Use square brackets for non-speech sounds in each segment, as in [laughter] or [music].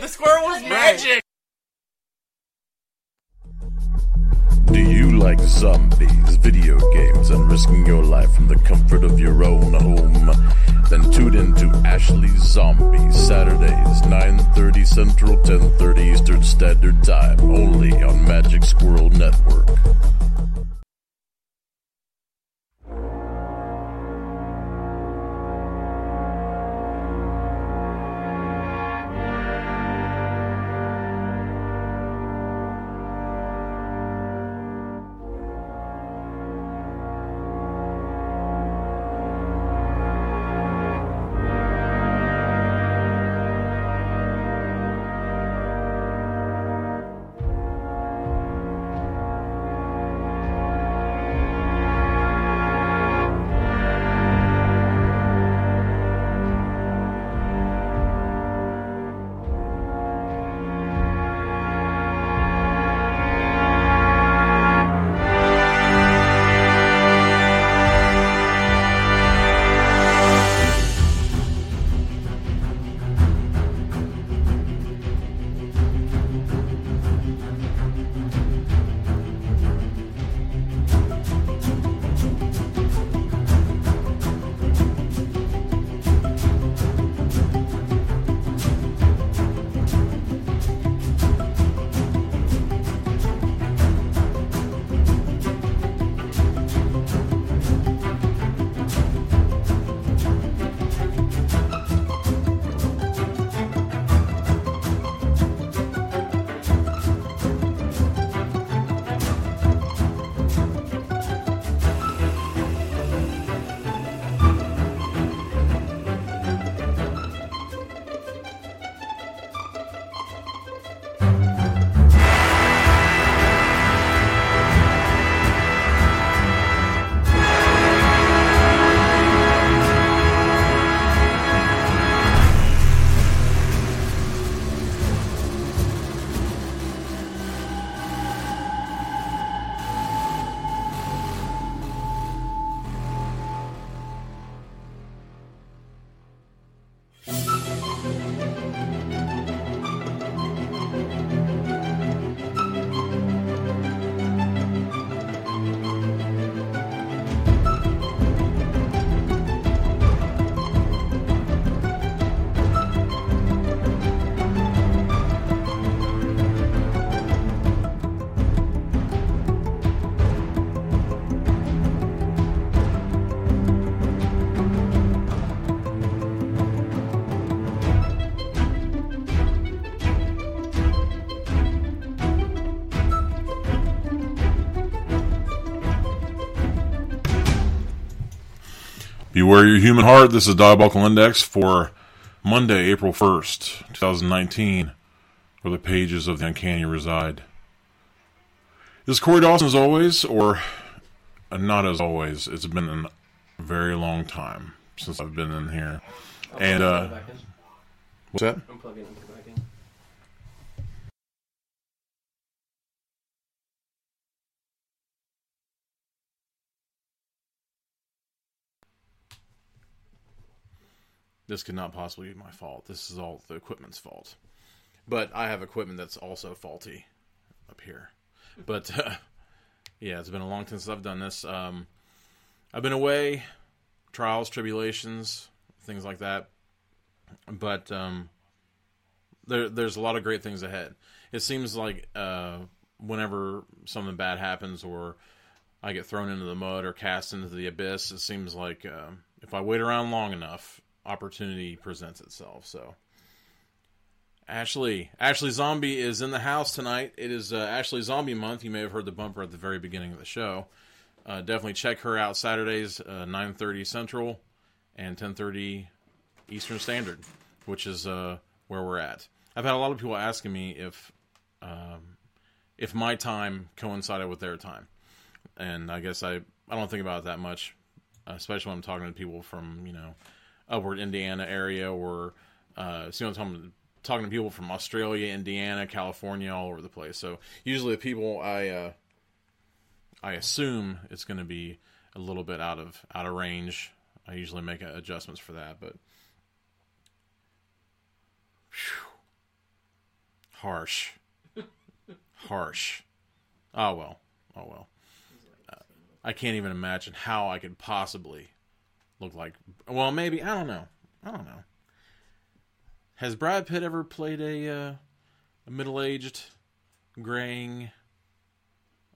The squirrel was magic. Do you like zombies, video games, and risking your life from the comfort of your own home? Then tune in to Ashley Zombie Saturdays, 9:30 Central, 10:30 Eastern Standard Time, only on Magic Squirrel Network. Beware your human heart. This is Diabolical Index for Monday, April 1st, 2019, where the pages of the Uncanny reside. Is Corey Dawson as always, or not as always? It's been a very long time since I've been in here. And, uh, what's that? I'm plugging it back in. This could not possibly be my fault. This is all the equipment's fault. But I have equipment that's also faulty up here. But [laughs] uh, yeah, it's been a long time since I've done this. Um, I've been away, trials, tribulations, things like that. But um, there, there's a lot of great things ahead. It seems like uh, whenever something bad happens or I get thrown into the mud or cast into the abyss, it seems like uh, if I wait around long enough, opportunity presents itself. So, Ashley, Ashley Zombie is in the house tonight. It is uh, Ashley Zombie month. You may have heard the bumper at the very beginning of the show. Uh, definitely check her out Saturdays, uh, nine thirty Central and ten thirty Eastern Standard, which is uh, where we're at. I've had a lot of people asking me if um, if my time coincided with their time, and I guess I I don't think about it that much, especially when I'm talking to people from you know upward Indiana area or uh, see what I'm talking, to people from Australia, Indiana, California, all over the place. So usually the people I uh, I assume it's going to be a little bit out of out of range. I usually make adjustments for that, but whew, Harsh. [laughs] Harsh. Oh well. Oh well. Uh, I can't even imagine how I could possibly look like. Well, maybe I don't know. I don't know. Has Brad Pitt ever played a, uh, a middle-aged, graying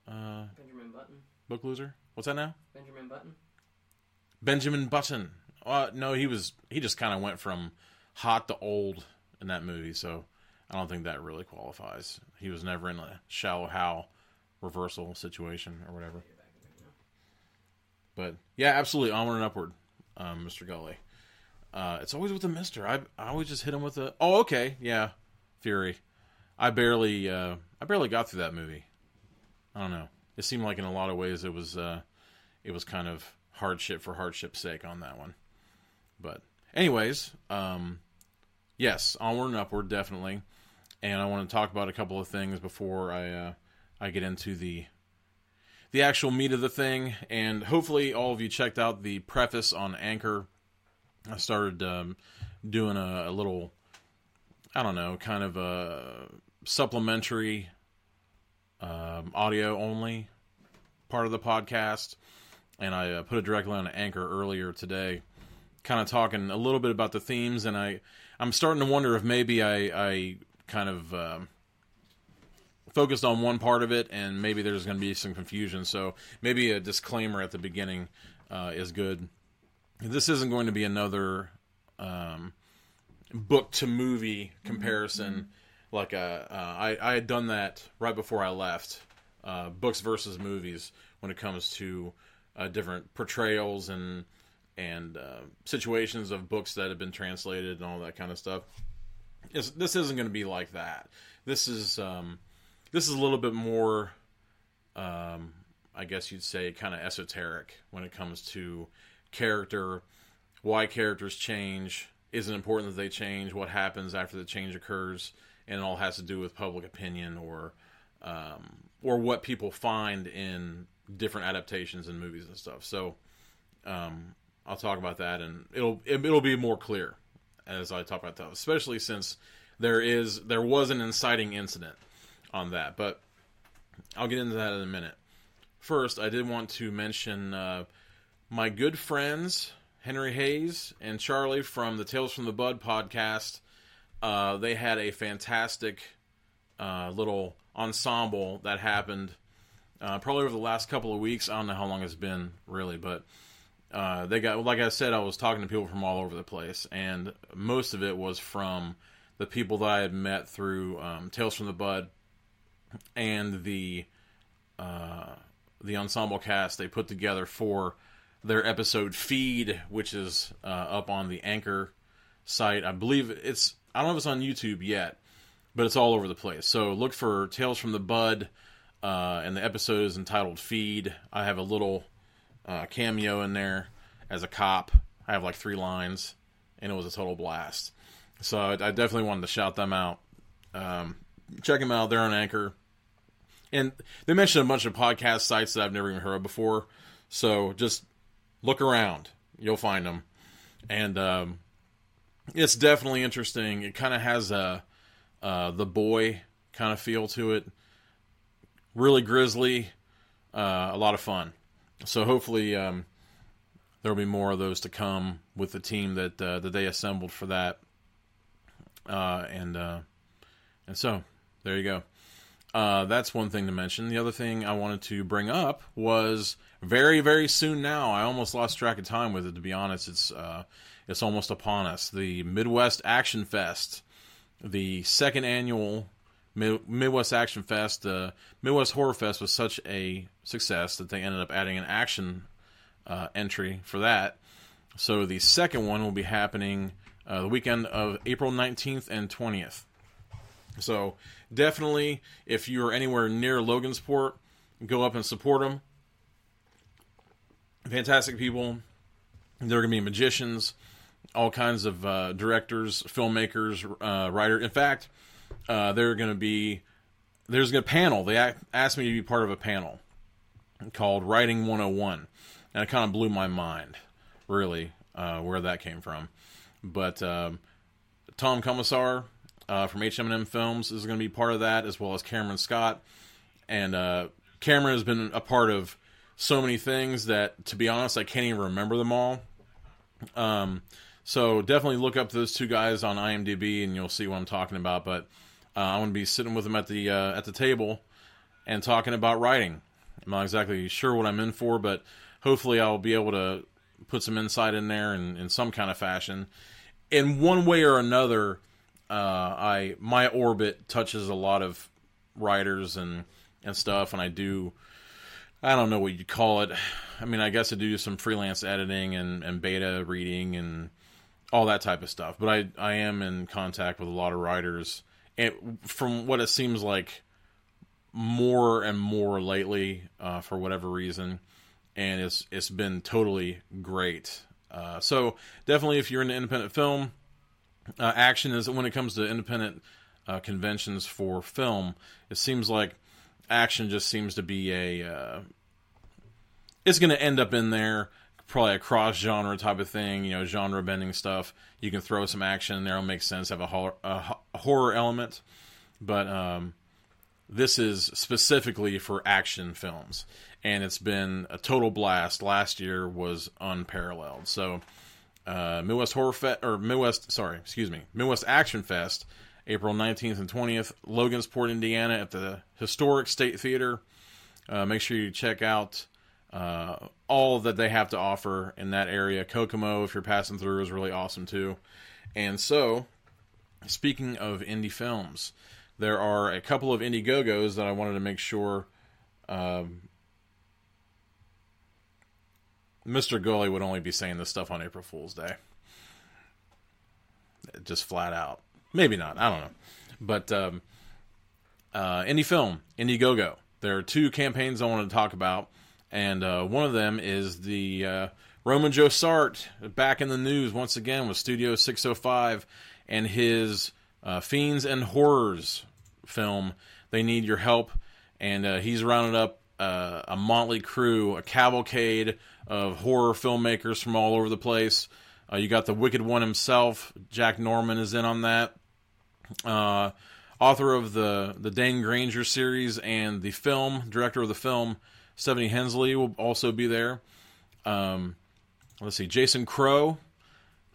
uh, Benjamin Button. book loser? What's that now? Benjamin Button. Benjamin Button. Uh, no, he was. He just kind of went from hot to old in that movie, so I don't think that really qualifies. He was never in a shallow Hal reversal situation or whatever. But yeah, absolutely onward and upward, um, Mr. Gully. Uh, it's always with the Mister. I I always just hit him with a. Oh, okay, yeah, Fury. I barely uh, I barely got through that movie. I don't know. It seemed like in a lot of ways it was uh, it was kind of hardship for hardship's sake on that one. But anyways, um, yes, onward and upward, definitely. And I want to talk about a couple of things before I uh, I get into the the actual meat of the thing. And hopefully, all of you checked out the preface on Anchor. I started um, doing a, a little, I don't know, kind of a supplementary um, audio only part of the podcast, and I uh, put it directly on Anchor earlier today, kind of talking a little bit about the themes, and I I'm starting to wonder if maybe I I kind of um, focused on one part of it, and maybe there's going to be some confusion. So maybe a disclaimer at the beginning uh, is good. This isn't going to be another um, book to movie comparison. Like uh, uh, I, I had done that right before I left. Uh, books versus movies when it comes to uh, different portrayals and and uh, situations of books that have been translated and all that kind of stuff. It's, this isn't going to be like that. This is um, this is a little bit more, um, I guess you'd say, kind of esoteric when it comes to character, why characters change. Is it important that they change? What happens after the change occurs? And it all has to do with public opinion or um, or what people find in different adaptations and movies and stuff. So um, I'll talk about that, and it'll it'll be more clear as I talk about that, especially since there is there was an inciting incident on that. But I'll get into that in a minute. First, I did want to mention uh, my good friends Henry Hayes and Charlie from the Tales from the Bud podcast. Uh, they had a fantastic uh, little ensemble that happened uh, probably over the last couple of weeks. I don't know how long it's been really, but uh, they got like I said, I was talking to people from all over the place, and most of it was from the people that I had met through um, Tales from the Bud and the uh, the ensemble cast they put together for their episode feed, which is uh, up on the Anchor site. I believe it's I don't know if it's on YouTube yet, but it's all over the place. So look for Tales from the Bud, uh, and the episode is entitled Feed. I have a little uh, cameo in there as a cop. I have like three lines, and it was a total blast. So I, I definitely wanted to shout them out. Um, check them out. They're on Anchor. And they mentioned a bunch of podcast sites that I've never even heard of before. So just look around. You'll find them. And um, it's definitely interesting. It kind of has a uh, the boy kind of feel to it. Really grisly, uh, a lot of fun. So hopefully um, there will be more of those to come with the team that uh, that they assembled for that. Uh, and uh, and so there you go. Uh, that's one thing to mention. The other thing I wanted to bring up was very, very soon now. I almost lost track of time with it. To be honest, it's uh, it's almost upon us. The Midwest Action Fest, the second annual Mid- Midwest Action Fest. Uh, Midwest Horror Fest was such a success that they ended up adding an action uh, entry for that. So the second one will be happening uh, the weekend of April 19th and 20th. So definitely, if you're anywhere near Logansport, go up and support them. Fantastic people. They're going to be magicians, all kinds of uh, directors, filmmakers, uh, writers. In fact, uh, they're going to be there's a panel. They asked me to be part of a panel called Writing 101, and it kind of blew my mind, really, uh, where that came from. But um, Tom Commissar uh, from HM&M Films is going to be part of that, as well as Cameron Scott. And uh, Cameron has been a part of so many things that, to be honest, I can't even remember them all. Um, so definitely look up those two guys on IMDb, and you'll see what I'm talking about. But uh, I'm going to be sitting with them at the uh, at the table and talking about writing. I'm not exactly sure what I'm in for, but hopefully I'll be able to put some insight in there in, in some kind of fashion. In one way or another, uh, I my orbit touches a lot of writers and and stuff, and I do. I don't know what you'd call it. I mean, I guess I do some freelance editing and, and beta reading and all that type of stuff. But I I am in contact with a lot of writers, and from what it seems like, more and more lately uh, for whatever reason, and it's it's been totally great. Uh, so definitely, if you're into independent film, uh, action is when it comes to independent uh, conventions for film. It seems like action just seems to be a uh, it's going to end up in there probably a cross genre type of thing, you know, genre bending stuff. You can throw some action in there; it'll make sense. Have a horror, a horror element, but um, this is specifically for action films, and it's been a total blast. Last year was unparalleled. So, uh, Midwest Horror Fest or Midwest, sorry, excuse me, Midwest Action Fest, April nineteenth and twentieth, Logansport, Indiana, at the historic State Theater. Uh, make sure you check out uh, all that they have to offer in that area. Kokomo, if you're passing through, is really awesome too. And so, speaking of indie films, there are a couple of Indiegogos that I wanted to make sure um, Mr. Gully would only be saying this stuff on April Fool's Day. Just flat out. Maybe not. I don't know. But um, uh, Indie Film, Indiegogo. There are two campaigns I want to talk about and uh, one of them is the uh, Roman Joe Sart back in the news once again with Studio 605 and his uh, Fiends and Horrors film. They need your help, and uh, he's rounded up uh, a motley crew, a cavalcade of horror filmmakers from all over the place. Uh, you got the Wicked One himself, Jack Norman is in on that. author of the the Dane Granger series and the film, director of the film Stephanie Hensley will also be there. Um, let's see, Jason Crow.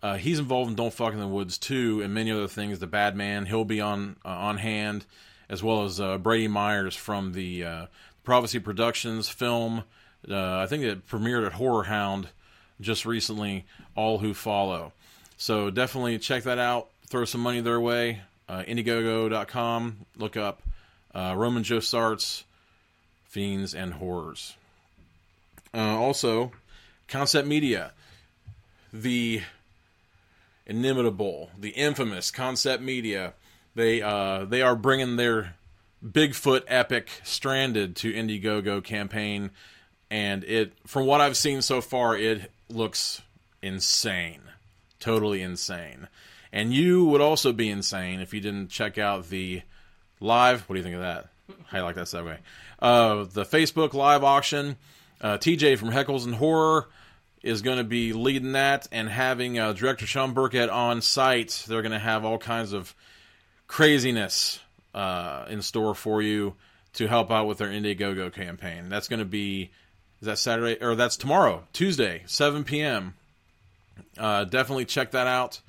Uh, he's involved in Don't Fuck in the Woods too, and many other things. The Bad Man, he'll be on uh, on hand, as well as uh, Brady Myers from the uh, Prophecy Productions film. Uh, I think it premiered at Horror Hound just recently. All who follow. So definitely check that out. Throw some money their way. Uh, Indiegogo.com. Look up Roman Joe Sart's fiends, and horrors. Uh, also, Concept Media, the inimitable, the infamous Concept Media. They uh, they are bringing their Bigfoot epic Stranded to Indiegogo campaign, and it from what I've seen so far, it looks insane, totally insane. And you would also be insane if you didn't check out the live. What do you think of that? How you like that segue? Uh, the Facebook live auction. Uh, TJ from Heckles and Horror is going to be leading that and having uh, director Sean Burkett on site. They're going to have all kinds of craziness uh, in store for you to help out with their Indiegogo campaign. That's going to be is that Saturday or that's tomorrow, Tuesday, 7 p.m. Uh, definitely check that out.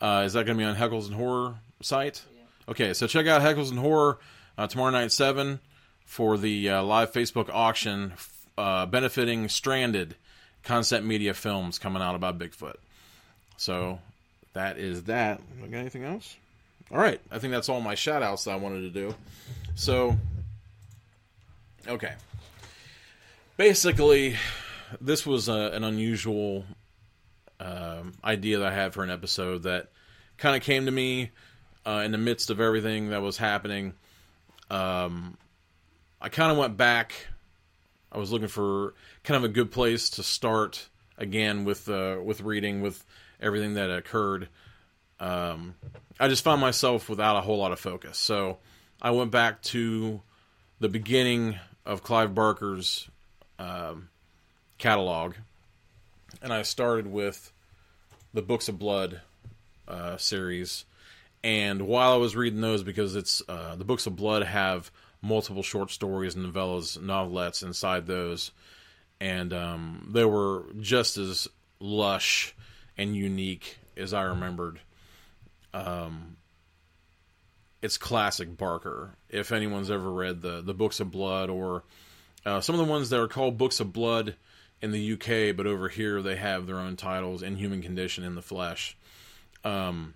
Uh, is that going to be on Heckles and Horror site? Yeah. Okay, so check out Heckles and Horror uh, tomorrow night seven for the uh, live Facebook auction uh, benefiting Stranded Concept Media films coming out about Bigfoot. So that is that. I got anything else? All right, I think that's all my shout outs that I wanted to do. So, okay. Basically, this was a, uh, an unusual um, idea that I had for an episode that kind of came to me uh, in the midst of everything that was happening. Um, I kind of went back. I was looking for kind of a good place to start again with uh, with reading with everything that occurred. Um, I just found myself without a whole lot of focus, so I went back to the beginning of Clive Barker's um, catalog, and I started with the Books of Blood uh, series, And while I was reading those, because it's uh, the books of blood have multiple short stories, novellas, novelettes inside those, and um, they were just as lush and unique as I remembered. Um, it's classic Barker. If anyone's ever read the the books of blood or uh, some of the ones that are called books of blood in the UK, but over here they have their own titles: Inhuman Condition, In the Flesh. Um,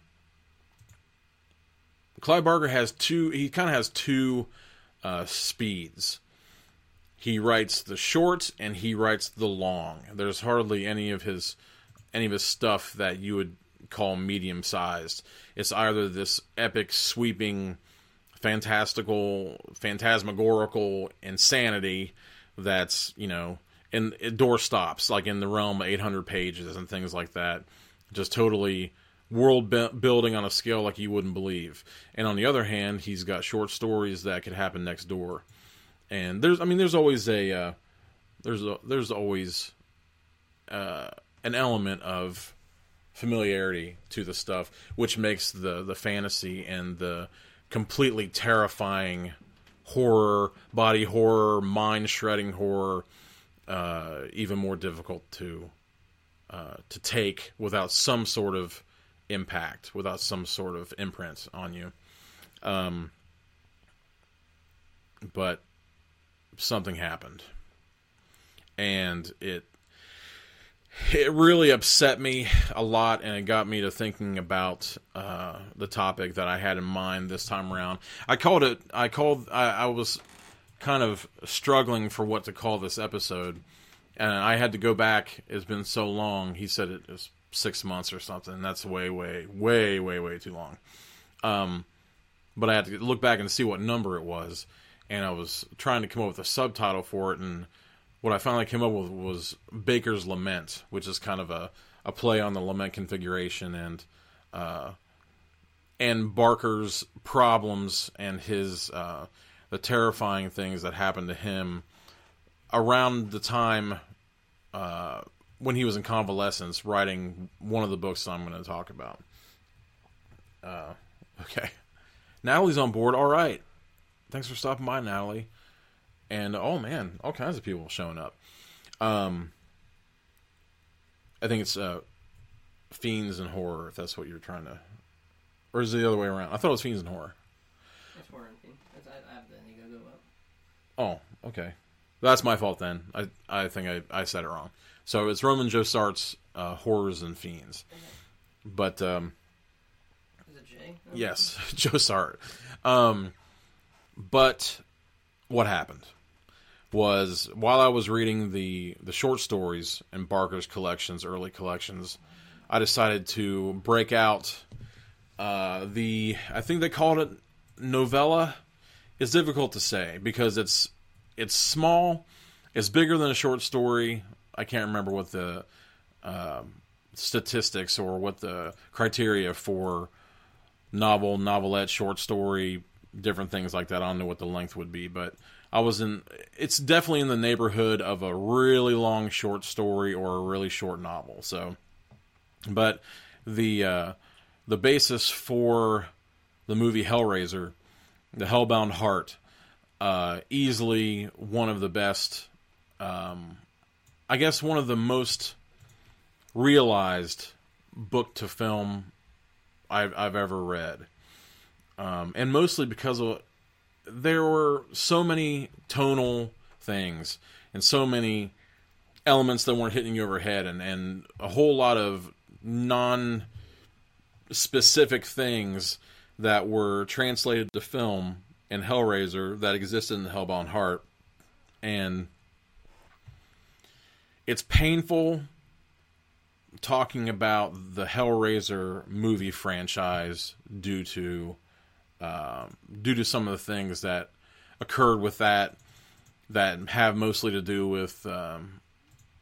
Clive Barker has two. He kind of has two uh, speeds. He writes the short and he writes the long. There's hardly any of his any of his stuff that you would call medium sized. It's either this epic, sweeping, fantastical, phantasmagorical insanity that's you know in door stops like in the realm of 800 pages and things like that. Just totally world building on a scale like you wouldn't believe. And on the other hand, he's got short stories that could happen next door. And there's, I mean, there's always a, uh, there's a, there's always uh, an element of familiarity to the stuff, which makes the the fantasy and the completely terrifying horror, body horror, mind shredding horror, uh, even more difficult to uh, to take without some sort of impact without some sort of imprint on you. Um, but something happened, and it it really upset me a lot, and it got me to thinking about uh, the topic that I had in mind this time around. I called it. I called. I, I was kind of struggling for what to call this episode, and I had to go back. It's been so long. He said it was six months or something. That's way, way, way, way, way too long. Um, but I had to look back and see what number it was, and I was trying to come up with a subtitle for it, and what I finally came up with was Barker's Lament, which is kind of a, a play on the lament configuration and uh, and Barker's problems and his uh, the terrifying things that happened to him around the time uh, when he was in convalescence writing one of the books I'm going to talk about. Uh, okay. Natalie's on board. All right. Thanks for stopping by, Natalie. And oh man, all kinds of people showing up. Um, I think it's uh, fiends and horror. If that's what you're trying to, or is it the other way around? I thought it was fiends and horror. It's horror and fiends. I, have the Indiegogo up. Oh, okay. That's my fault then. I I think I, I said it wrong. So it's Roman Joe Sart's uh, Horrors and Fiends. But um, is it Jay? Yes, [laughs] Joe Sart. Um, but what happened was while I was reading the the short stories in Barker's collections, early collections, I decided to break out uh, the I think they called it novella. It's difficult to say because it's it's small, it's bigger than a short story, I can't remember what the um, statistics or what the criteria for novel, novelette, short story, different things like that. I don't know what the length would be, but I was in. It's definitely in the neighborhood of a really long short story or a really short novel. So, but the uh, the basis for the movie Hellraiser, the Hellbound Heart, uh, easily one of the best um, I guess one of the most realized book to film I've, I've ever read. Um, and mostly because of there were so many tonal things and so many elements that weren't hitting you overhead and, and a whole lot of non specific things that were translated to film in Hellraiser that existed in Hellbound Heart. And it's painful talking about the Hellraiser movie franchise due to um, due to some of the things that occurred with that that have mostly to do with um,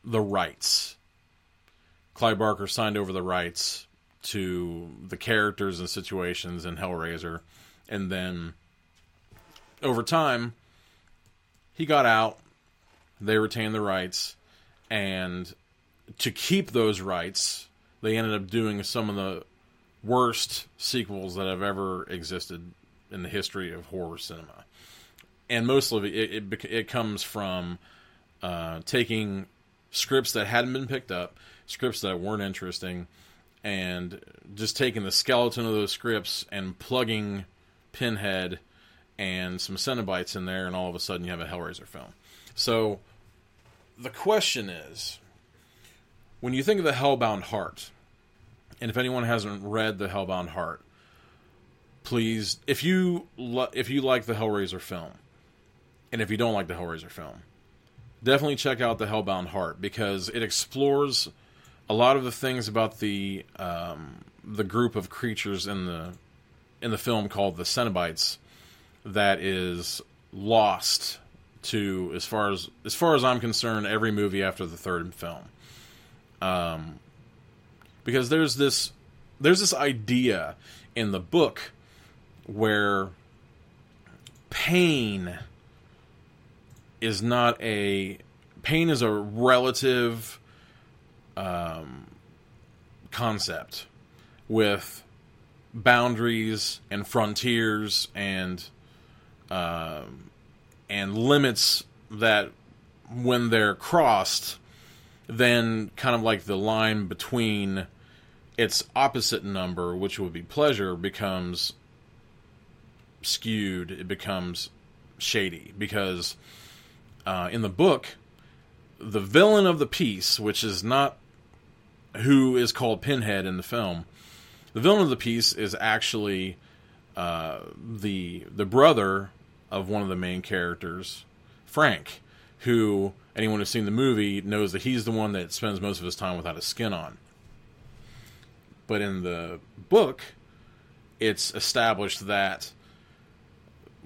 the rights. Clive Barker signed over the rights to the characters and situations in Hellraiser, and then over time, he got out. They retained the rights, and to keep those rights, they ended up doing some of the worst sequels that have ever existed in the history of horror cinema, and mostly it it, it, comes from uh, taking scripts that hadn't been picked up, scripts that weren't interesting, and just taking the skeleton of those scripts and plugging Pinhead and some Cenobites in there, and all of a sudden you have a Hellraiser film. So the question is when you think of the Hellbound Heart, and if anyone hasn't read the Hellbound Heart, please, if you lo- if you like the Hellraiser film, and if you don't like the Hellraiser film, definitely check out the Hellbound Heart because it explores a lot of the things about the um, the group of creatures in the in the film called the Cenobites that is lost to as far as as far as I'm concerned every movie after the third film. Um because there's this there's this idea in the book where pain is not a pain is a relative um, concept with boundaries and frontiers and um, and limits that when they're crossed then kind of like the line between its opposite number which would be pleasure becomes skewed it becomes shady. Because uh, in the book the villain of the piece which is not who is called pinhead in the film the villain of the piece is actually uh, the the brother of one of the main characters, Frank, who anyone who's seen the movie knows that he's the one that spends most of his time without a skin on. But in the book, it's established that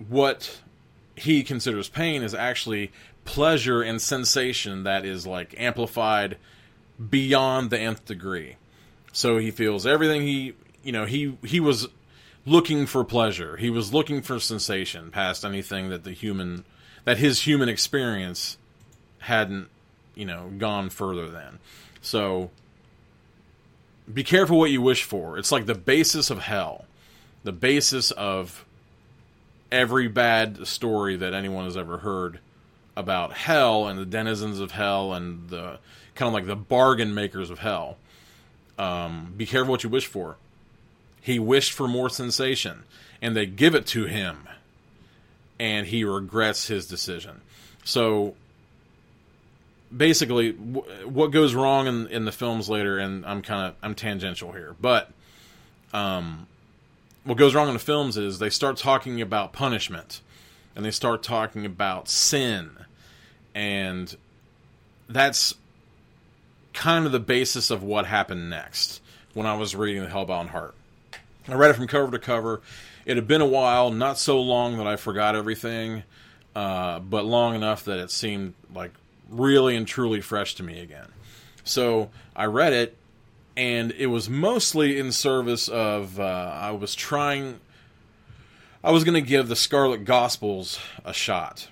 what he considers pain is actually pleasure and sensation that is like amplified beyond the nth degree. So he feels everything he, you know, he he was looking for pleasure. He was looking for sensation past anything that the human that his human experience hadn't, you know, gone further than. So be careful what you wish for. It's like the basis of hell. The basis of every bad story that anyone has ever heard about hell and the denizens of hell and the kind of like the bargain makers of hell. Um, be careful what you wish for. He wished for more sensation, and they give it to him, and he regrets his decision. So, basically, w- what goes wrong in, in the films later, and I'm kind of I'm tangential here, but um, what goes wrong in the films is they start talking about punishment, and they start talking about sin, and that's kind of the basis of what happened next when I was reading the Hellbound Heart. I read it from cover to cover. It had been a while, not so long that I forgot everything, uh, but long enough that it seemed like really and truly fresh to me again. So I read it, and it was mostly in service of uh, I was trying. I was going to give the Scarlet Gospels a shot,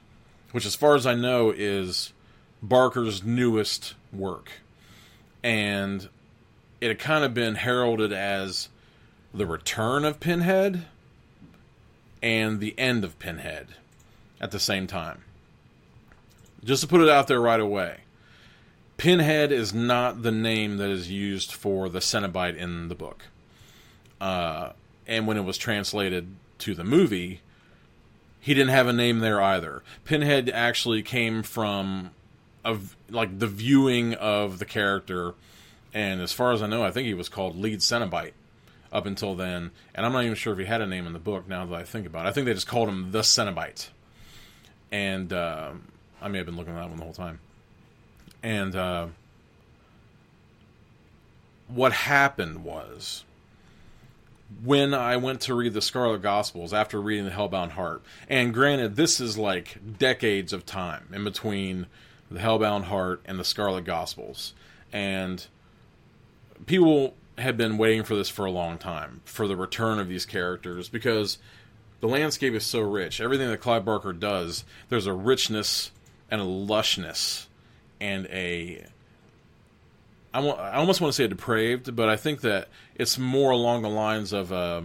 which, as far as I know, is Barker's newest work and it had kind of been heralded as the return of Pinhead and the end of Pinhead at the same time. Just to put it out there right away, Pinhead is not the name that is used for the Cenobite in the book. Uh, and when it was translated to the movie, he didn't have a name there either. Pinhead actually came from of like the viewing of the character, and as far as I know, I think he was called Lead Cenobite up until then, and I'm not even sure if he had a name in the book. Now that I think about it, I think they just called him the Cenobite, and uh, I may have been looking at that one the whole time. And uh, what happened was when I went to read the Scarlet Gospels after reading the Hellbound Heart, and granted, this is like decades of time in between the Hellbound Heart and the Scarlet Gospels, and people have been waiting for this for a long time for the return of these characters because the landscape is so rich. Everything that Clive Barker does, there's a richness and a lushness and a I almost want to say depraved, but I think that it's more along the lines of uh,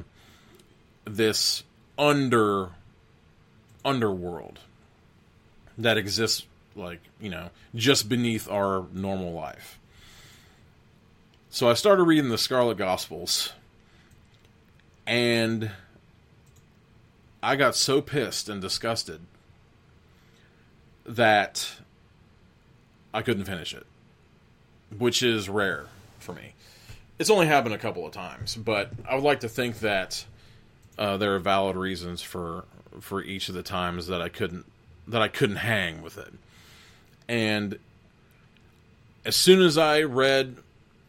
this under underworld that exists, like you know, just beneath our normal life. So I started reading the Scarlet Gospels, and I got so pissed and disgusted that I couldn't finish it, which is rare for me. It's only happened a couple of times, but I would like to think that uh, there are valid reasons for for each of the times that I couldn't that I couldn't hang with it. And as soon as I read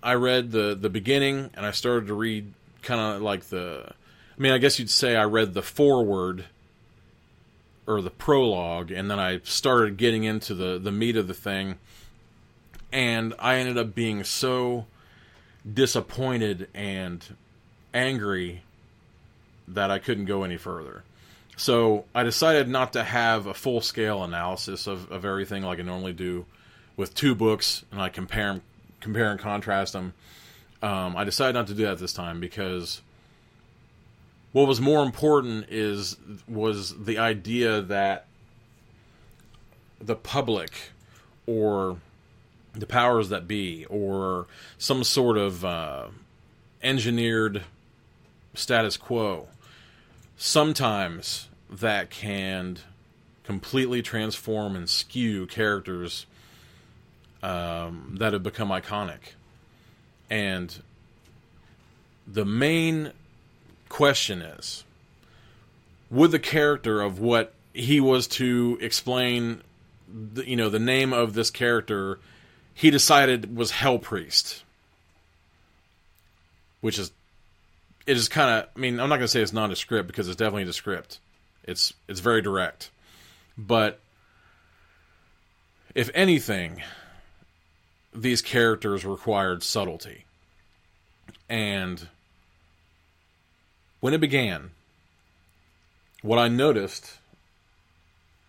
I read the the beginning and I started to read kind of like the I mean I guess you'd say I read the foreword or the prologue and then I started getting into the the meat of the thing and I ended up being so disappointed and angry that I couldn't go any further. So I decided not to have a full scale analysis of, of everything like I normally do with two books and I compare 'em- compare and contrast them. Um, I decided not to do that this time because what was more important is was the idea that the public or the powers that be or some sort of uh, engineered status quo sometimes that can completely transform and skew characters um, that have become iconic. And the main question is would the character of what he was to explain the, you know the name of this character he decided was hell priest. Which is it is kind of i mean i'm not going to say it's nondescript because it's definitely a script it's it's very direct. But if anything these characters required subtlety and when it began what i noticed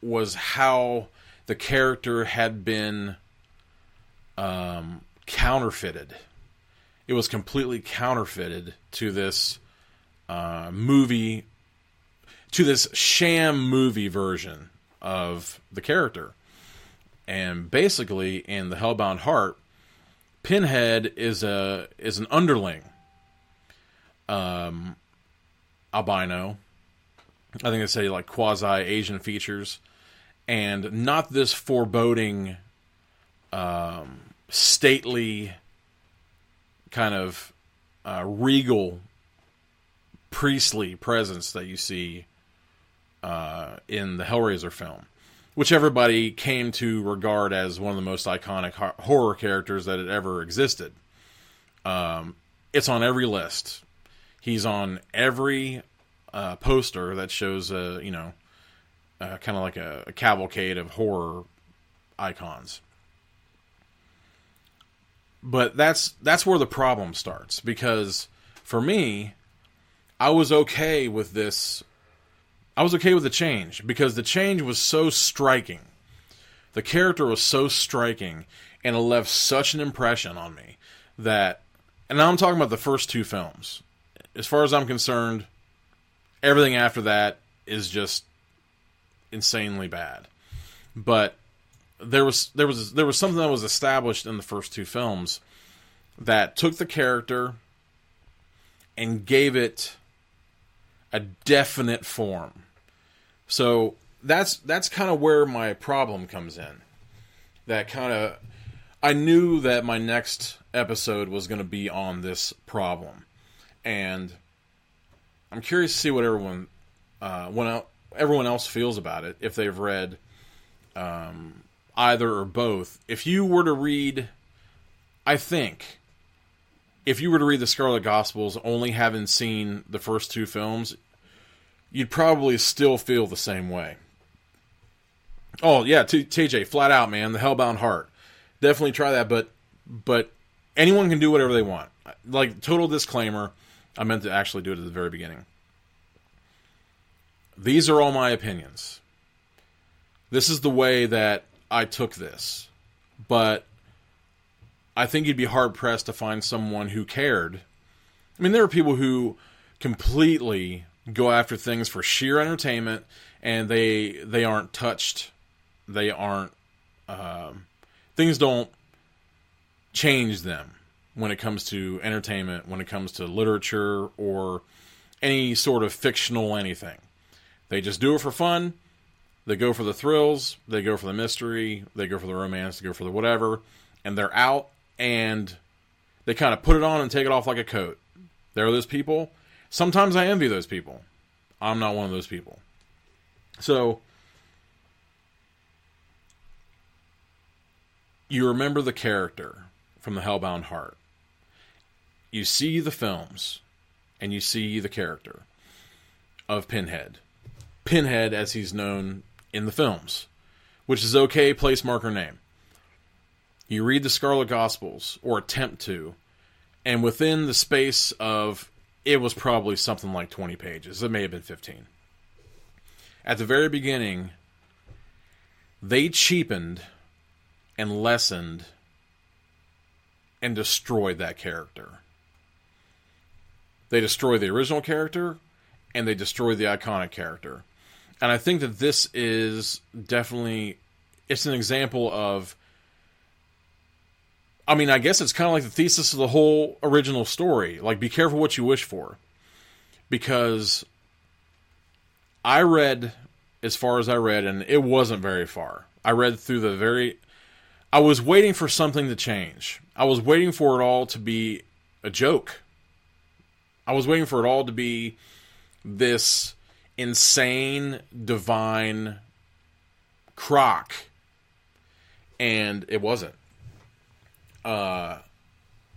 was how the character had been um, counterfeited. It was completely counterfeited to this uh, movie, to this sham movie version of the character. And basically, in the Hellbound Heart, Pinhead is a is an underling, um, albino. I think they say like quasi Asian features, and not this foreboding um, stately, kind of uh, regal, priestly presence that you see uh, in the Hellraiser film, which everybody came to regard as one of the most iconic ho- horror characters that had ever existed. Um, it's on every list. He's on every uh, poster that shows a you know kind of like a, a cavalcade of horror icons but that's that's where the problem starts because for me i was okay with this i was okay with the change because the change was so striking. The character was so striking and it left such an impression on me that and now i'm talking about the first two films. As far as i'm concerned everything after that is just insanely bad. But there was there was there was something that was established in the first two films that took the character and gave it a definite form. So that's that's kind of where my problem comes in. That kind of I knew that my next episode was going to be on this problem, and I'm curious to see what everyone uh, when everyone else feels about it if they've read um, either or both. If you were to read, I think, if you were to read the Scarlet Gospels, only having seen the first two films, you'd probably still feel the same way. Oh yeah, T- TJ, flat out, man, the Hellbound Heart. Definitely try that, but but anyone can do whatever they want. Like total disclaimer, I meant to actually do it at the very beginning. These are all my opinions. This is the way that I took this. But I think you'd be hard pressed to find someone who cared. I mean, there are people who completely go after things for sheer entertainment, and they they aren't touched. They aren't. Um, things don't change them when it comes to entertainment, when it comes to literature or any sort of fictional anything. They just do it for fun. They go for the thrills, they go for the mystery, they go for the romance, they go for the whatever, and they're out and they kind of put it on and take it off like a coat. There are those people. Sometimes I envy those people. I'm not one of those people. So you remember the character from the Hellbound Heart. You see the films and you see the character of Pinhead. Pinhead as he's known in the films, which is okay place marker name. You read the Scarlet Gospels or attempt to, and within the space of it was probably something like 20 pages. It may have been 15. At the very beginning, they cheapened and lessened and destroyed that character. They destroy the original character and they destroy the iconic character. And I think that this is definitely it's an example of I mean, I guess it's kind of like the thesis of the whole original story. Like be careful what you wish for. Because I read as far as I read and it wasn't very far. I read through the very I was waiting for something to change. I was waiting for it all to be a joke. I was waiting for it all to be this insane, divine crock, and it wasn't. Uh,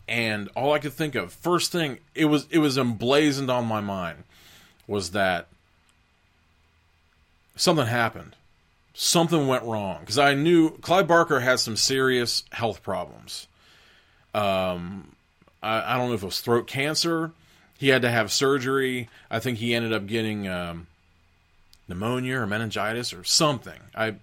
and all I could think of, first thing, it was it was emblazoned on my mind, was that something happened, something went wrong because I knew Clive Barker had some serious health problems. Um, I, I don't know if it was throat cancer he had to have surgery. I think he ended up getting um, pneumonia or meningitis or something. I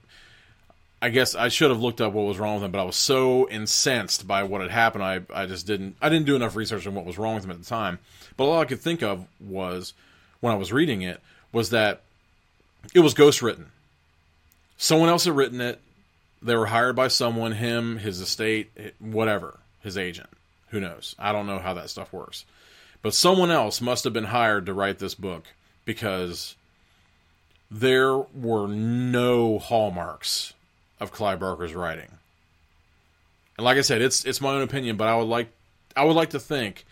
I guess I should have looked up what was wrong with him, but I was so incensed by what had happened. I I just didn't I didn't do enough research on what was wrong with him at the time. But all I could think of was when I was reading it was that it was ghost written. Someone else had written it. They were hired by someone, him, his estate, whatever, his agent. Who knows? I don't know how that stuff works. But someone else must have been hired to write this book because there were no hallmarks of Clive Barker's writing. And like I said, it's it's my own opinion, but I would like I would like to think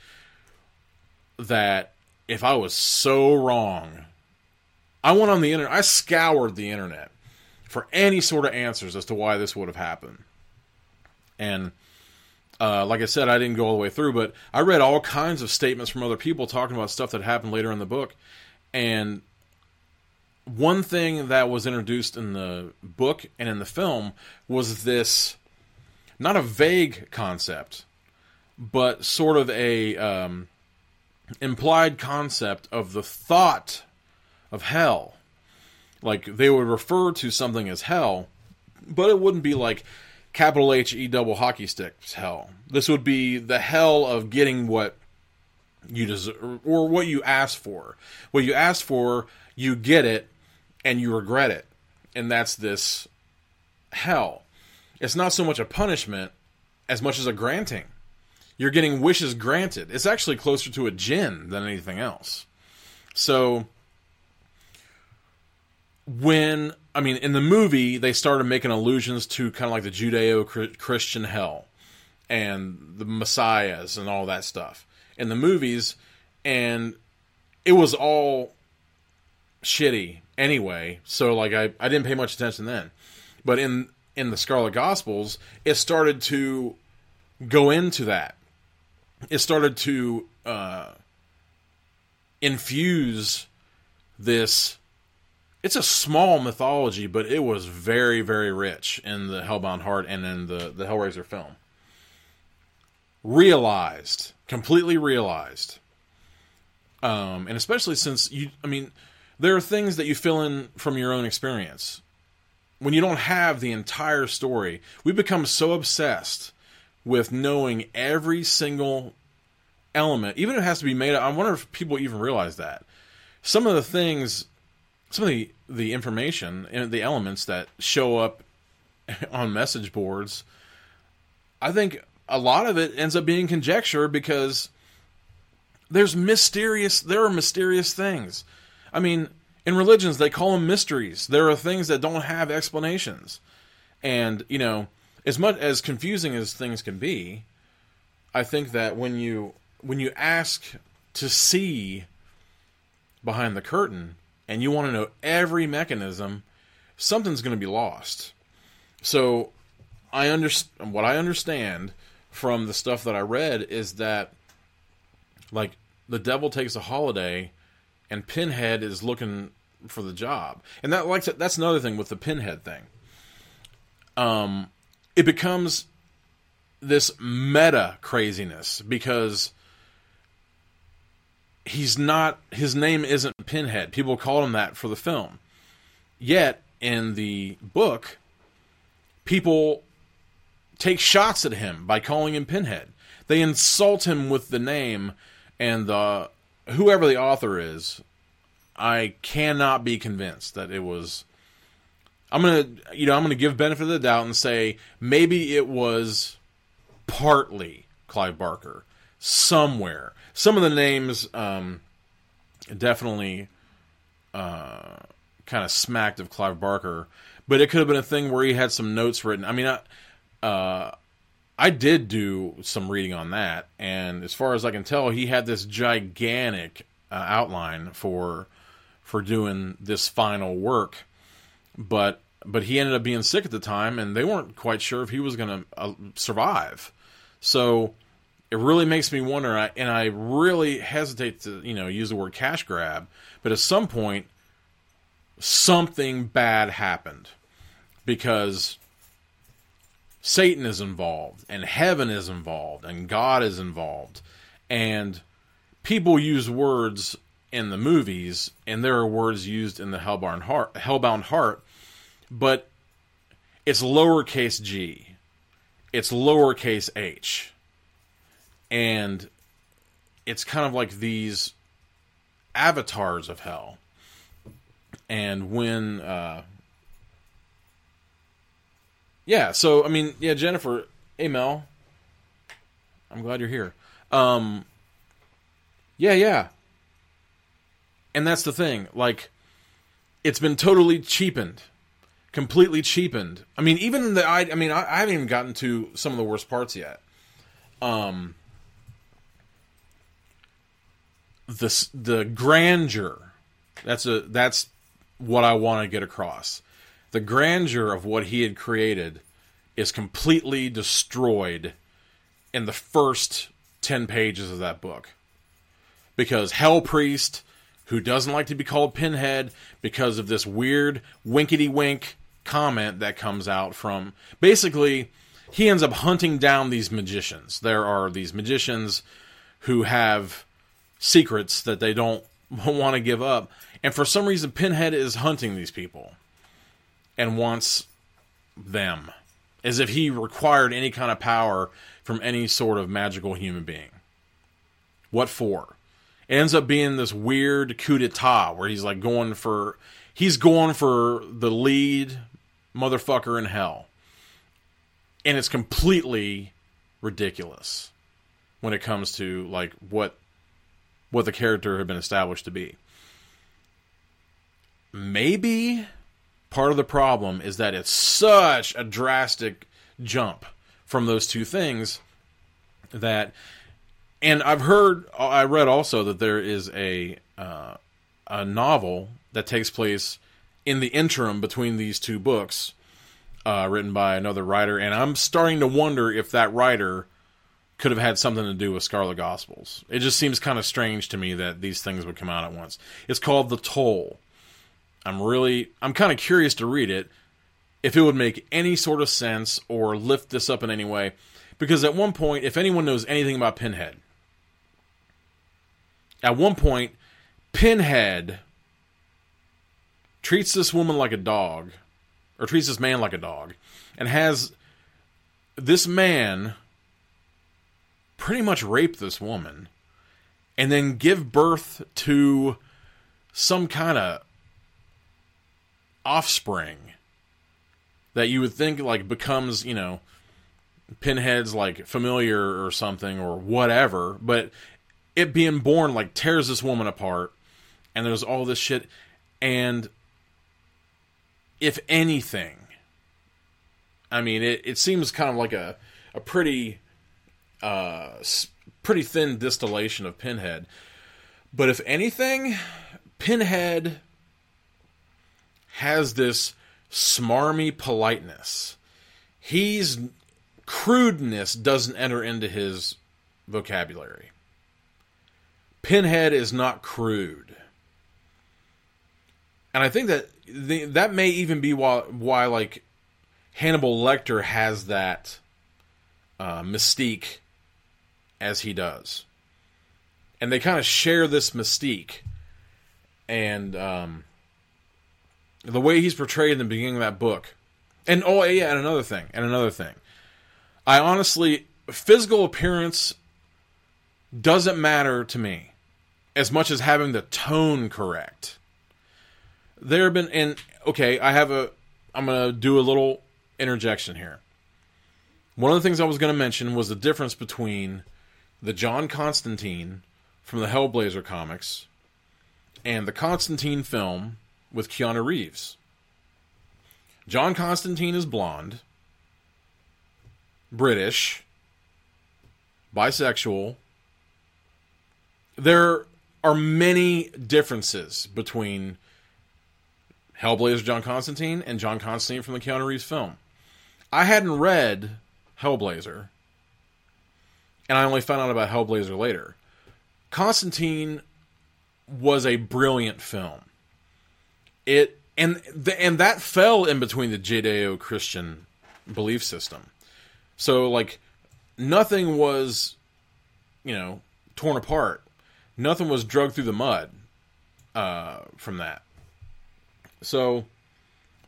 that if I was so wrong, I went on the internet, I scoured the internet for any sort of answers as to why this would have happened. And uh, like I said, I didn't go all the way through, but I read all kinds of statements from other people talking about stuff that happened later in the book. And one thing that was introduced in the book and in the film was this not a vague concept, but sort of a um, implied concept of the thought of hell. Like they would refer to something as hell, but it wouldn't be like capital H E double hockey sticks hell. This would be the hell of getting what you deserve or what you asked for. What you asked for, you get it and you regret it. And that's this hell. It's not so much a punishment as much as a granting. You're getting wishes granted. It's actually closer to a jinn than anything else. So when I mean, in the movie, they started making allusions to kind of like the Judeo Christian hell and the messiahs and all that stuff in the movies, and it was all shitty anyway. So like I, I didn't pay much attention then, but in in the Scarlet Gospels, it started to go into that. It started to uh, infuse this it's a small mythology, but it was very, very rich in the Hellbound Heart and in the, the Hellraiser film. Realized, completely realized. Um, and especially since you, I mean, there are things that you fill in from your own experience. When you don't have the entire story, we become so obsessed with knowing every single element, even if it has to be made up. I wonder if people even realize that some of the things, some of the the information and the elements that show up [laughs] on message boards, I think a lot of it ends up being conjecture because there's mysterious there are mysterious things. I mean, in religions they call them mysteries. There are things that don't have explanations. And, you know, as much as confusing as things can be, I think that when you when you ask to see behind the curtain and you want to know every mechanism, something's going to be lost. So, I understand what I understand from the stuff that I read is that like the devil takes a holiday and Pinhead is looking for the job. And that like that's another thing with the Pinhead thing. Um it becomes this meta craziness because he's not his name isn't Pinhead. People call him that for the film. Yet in the book, people take shots at him by calling him Pinhead. They insult him with the name and the whoever the author is. I cannot be convinced that it was I'm gonna, you know, I'm gonna give benefit of the doubt and say maybe it was partly Clive Barker somewhere. Some of the names um, definitely uh, kind of smacked of Clive Barker, but it could have been a thing where he had some notes written. I mean, I, uh, I did do some reading on that, and as far as I can tell, he had this gigantic uh, outline for for doing this final work but but he ended up being sick at the time, and they weren't quite sure if he was going to uh, survive. So it really makes me wonder, and I really hesitate to you know use the word cash grab, but at some point something bad happened because Satan is involved, and heaven is involved, and God is involved, and people use words in the movies, and there are words used in the Hellbound Heart, Hellbound Heart but it's lowercase g, it's lowercase h, and it's kind of like these avatars of hell. And when, uh, yeah, so I mean, yeah, Jennifer, hey Mel, I'm glad you're here. Um, yeah, yeah, and that's the thing, like, it's been totally cheapened completely cheapened. I mean, even the I, I mean, I, I, haven't even gotten to some of the worst parts yet. Um, the the grandeur. That's a that's what I want to get across. The grandeur of what he had created is completely destroyed in the first 10 pages of that book. Because Hell Priest, who doesn't like to be called Pinhead because of this weird winkety wink comment that comes out from basically he ends up hunting down these magicians. There are these magicians who have secrets that they don't [laughs] want to give up. And for some reason, Pinhead is hunting these people and wants them as if he required any kind of power from any sort of magical human being. What for? It ends up being this weird coup d'etat where he's like going for he's going for the lead motherfucker in hell. And it's completely ridiculous when it comes to like what what the character had been established to be. Maybe part of the problem is that it's such a drastic jump from those two things that and I've heard I read also that there is a uh, a novel that takes place in the interim between these two books, uh, written by another writer, and I'm starting to wonder if that writer could have had something to do with Scarlet Gospels. It just seems kind of strange to me that these things would come out at once. It's called The Toll. I'm really, I'm kind of curious to read it, if it would make any sort of sense or lift this up in any way. Because at one point, if anyone knows anything about Pinhead, at one point, Pinhead treats this woman like a dog, or treats this man like a dog, and has this man pretty much rape this woman and then give birth to some kind of offspring that you would think like becomes, you know, Pinhead's like familiar or something or whatever, but it being born like tears this woman apart and there's all this shit and if anything I mean it, it seems kind of like a a pretty uh pretty thin distillation of Pinhead. But if anything, Pinhead has this smarmy politeness. He's crudeness doesn't enter into his vocabulary. Pinhead is not crude. And I think that the, that may even be why, why like Hannibal Lecter has that uh, mystique as he does. And they kind of share this mystique. And um, the way he's portrayed in the beginning of that book. And oh, yeah, and another thing, and another thing. I honestly, physical appearance doesn't matter to me as much as having the tone correct. There have been, and okay, I have a, I'm to do a little interjection here. One of the things I was to mention was the difference between the John Constantine from the Hellblazer comics and the Constantine film with Keanu Reeves. John Constantine is blonde, British, bisexual. There are many differences between Hellblazer John Constantine and John Constantine from the Keanu Reeves film. I hadn't read Hellblazer and I only found out about Hellblazer later. Constantine was a brilliant film. It and the, and that fell in between the Judeo-Christian belief system. So like nothing was you know torn apart. Nothing was drugged through the mud uh, from that. So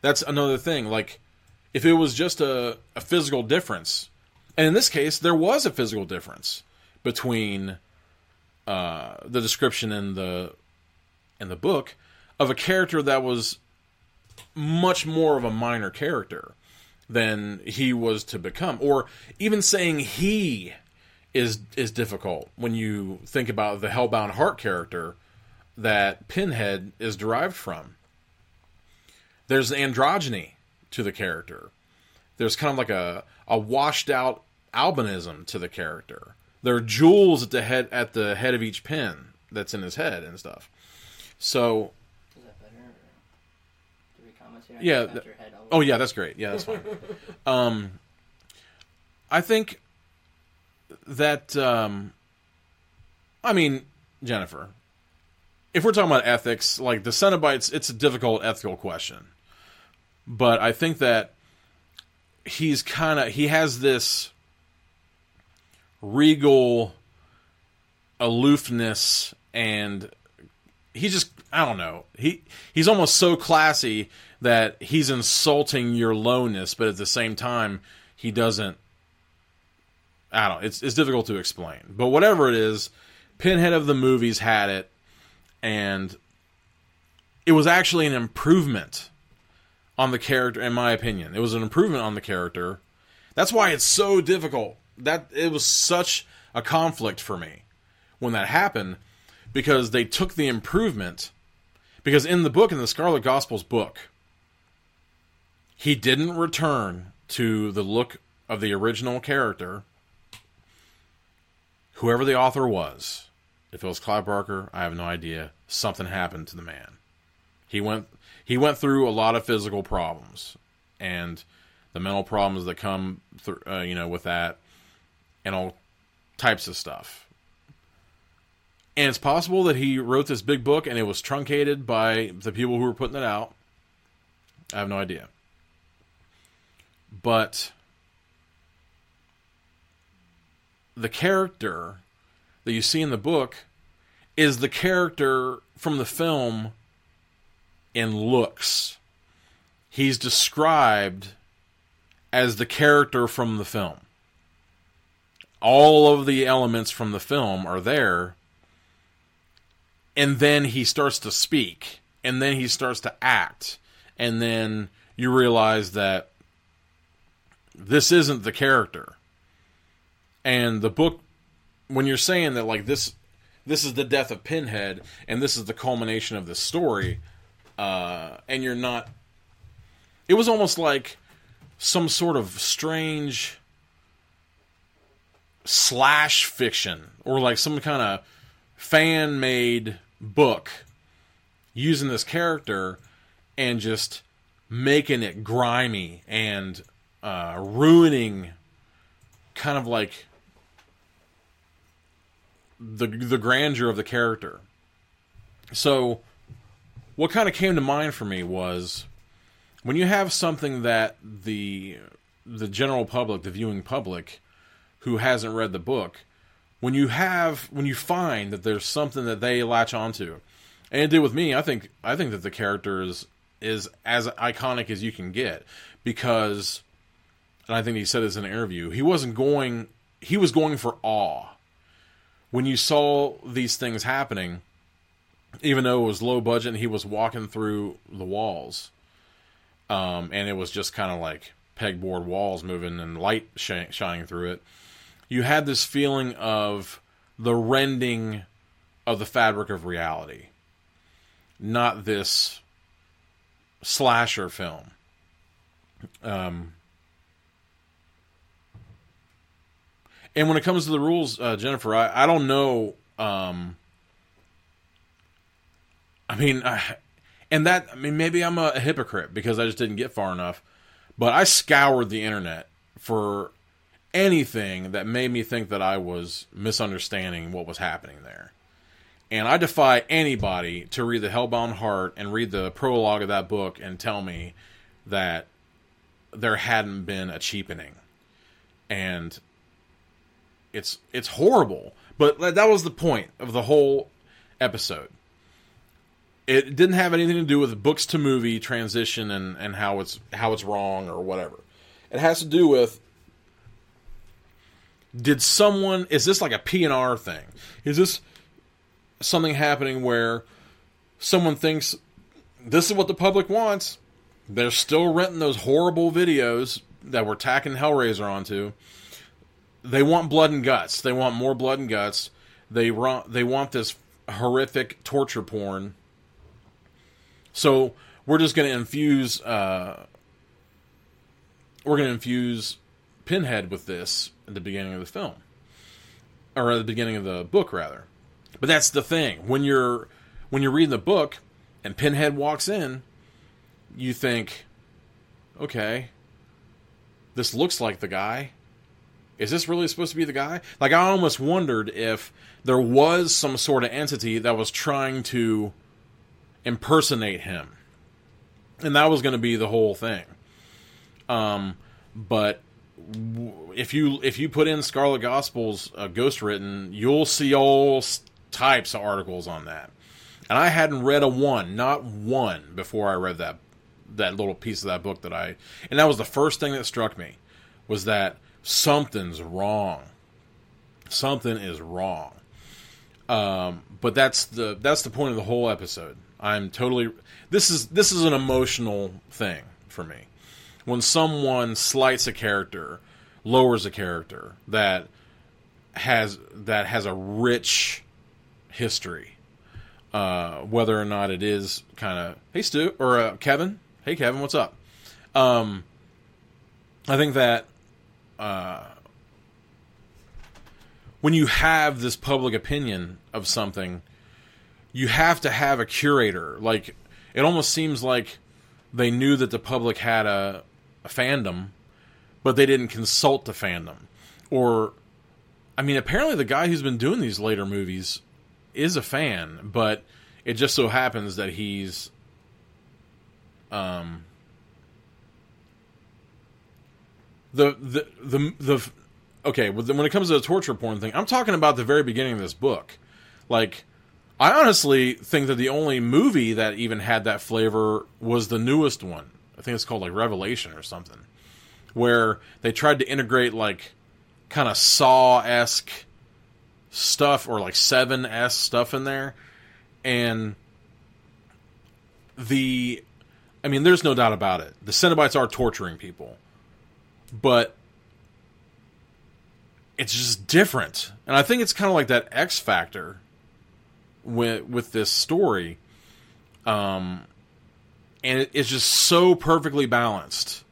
that's another thing. Like if it was just a, a physical difference, and in this case, there was a physical difference between uh, the description in the in the book of a character that was much more of a minor character than he was to become, or even saying he is is difficult when you think about the Hellbound Heart character that Pinhead is derived from. There's androgyny to the character. There's kind of like a a washed out albinism to the character. There are jewels at the head at the head of each pin that's in his head and stuff. So Is that better? Or do we comment here? Yeah, th- Oh yeah, that's great. Yeah, that's fine. [laughs] um, I think that um, I mean Jennifer, if we're talking about ethics, like the Cenobites, it's a difficult ethical question, but I think that he's kind of he has this regal aloofness and he's just I don't know. He he's almost so classy that he's insulting your lowness, but at the same time he doesn't I don't it's it's difficult to explain. But whatever it is, Pinhead of the movies had it and it was actually an improvement on the character in my opinion. It was an improvement on the character. That's why it's so difficult. That it was such a conflict for me when that happened because they took the improvement because in the book in the Scarlet Gospels book he didn't return to the look of the original character whoever the author was. If it was Clive Barker I have no idea. Something happened to the man. He went he went through a lot of physical problems and the mental problems that come through uh, you know with that and all types of stuff and it's possible that he wrote this big book and it was truncated by the people who were putting it out. I have no idea. But the character that you see in the book is the character from the film in looks. He's described as the character from the film. all of the elements from the film are there and then he starts to speak and then he starts to act and then you realize that this isn't the character. And the book when you're saying that like this this is the death of pinhead and this is the culmination of the story uh and you're not it was almost like some sort of strange slash fiction or like some kind of fan made book using this character and just making it grimy and uh, ruining kind of like the the grandeur of the character. So what kind of came to mind for me was when you have something that the the general public, the viewing public who hasn't read the book, when you have when you find that there's something that they latch onto, and it did with me. I think I think that the character is is as iconic as you can get because, and I think he said this in an interview. He wasn't going. He was going for awe. When you saw these things happening, even though it was low budget, and he was walking through the walls, um, and it was just kind of like pegboard walls moving and light sh- shining through it you had this feeling of the rending of the fabric of reality, not this slasher film. Um, and when it comes to the rules, uh, Jennifer, I, I don't know. Um, I mean, I, and that I mean, maybe I'm a, a hypocrite because I just didn't get far enough. But I scoured the internet for anything that made me think that I was misunderstanding what was happening there. And I defy anybody to read The Hellbound Heart and read the prologue of that book and tell me that there hadn't been a cheapening. And it's it's horrible, but that was the point of the whole episode. It didn't have anything to do with books to movie transition and, and how it's how it's wrong or whatever. It has to do with did someone is this like a P&R thing? Is this something happening where someone thinks this is what the public wants? They're still renting those horrible videos that we're tacking Hellraiser onto. They want blood and guts. They want more blood and guts. They want they want this horrific torture porn. So we're just going to infuse uh, we're going to infuse Pinhead with this at the beginning of the film, or at the beginning of the book, rather. But that's the thing when you're when you're reading the book and Pinhead walks in, you think, okay, this looks like the guy. Is this really supposed to be the guy? Like I almost wondered if there was some sort of entity that was trying to impersonate him. And that was going to be the whole thing. Um, but if you if you put in Scarlet Gospels uh, ghost written, you'll see all types of articles on that. And I hadn't read a one, not one, before I read that that little piece of that book that I. And that was the first thing that struck me was that something's wrong. Something is wrong. Um, but that's the that's the point of the whole episode. I'm totally this is this is an emotional thing for me when someone slights a character, lowers a character that has that has a rich history, uh, whether or not it is kind of hey Stu or uh, Kevin, hey Kevin, what's up? Um, I think that uh, when you have this public opinion of something, you have to have a curator. Like it almost seems like they knew that the public had a a fandom, but they didn't consult the fandom. Or, I mean, apparently the guy who's been doing these later movies is a fan, but it just so happens that he's, um, the the the the okay when it comes to the torture porn thing, I'm talking about the very beginning of this book, like. I honestly think that the only movie that even had that flavor was the newest one, I think it's called like Revelation or something, where they tried to integrate like kind of Saw esque stuff or like Seven s stuff in there, and the, I mean, there's no doubt about it. The Cenobites are torturing people, but it's just different, and I think it's kind of like that X factor with with this story. Um, and it's just so perfectly balanced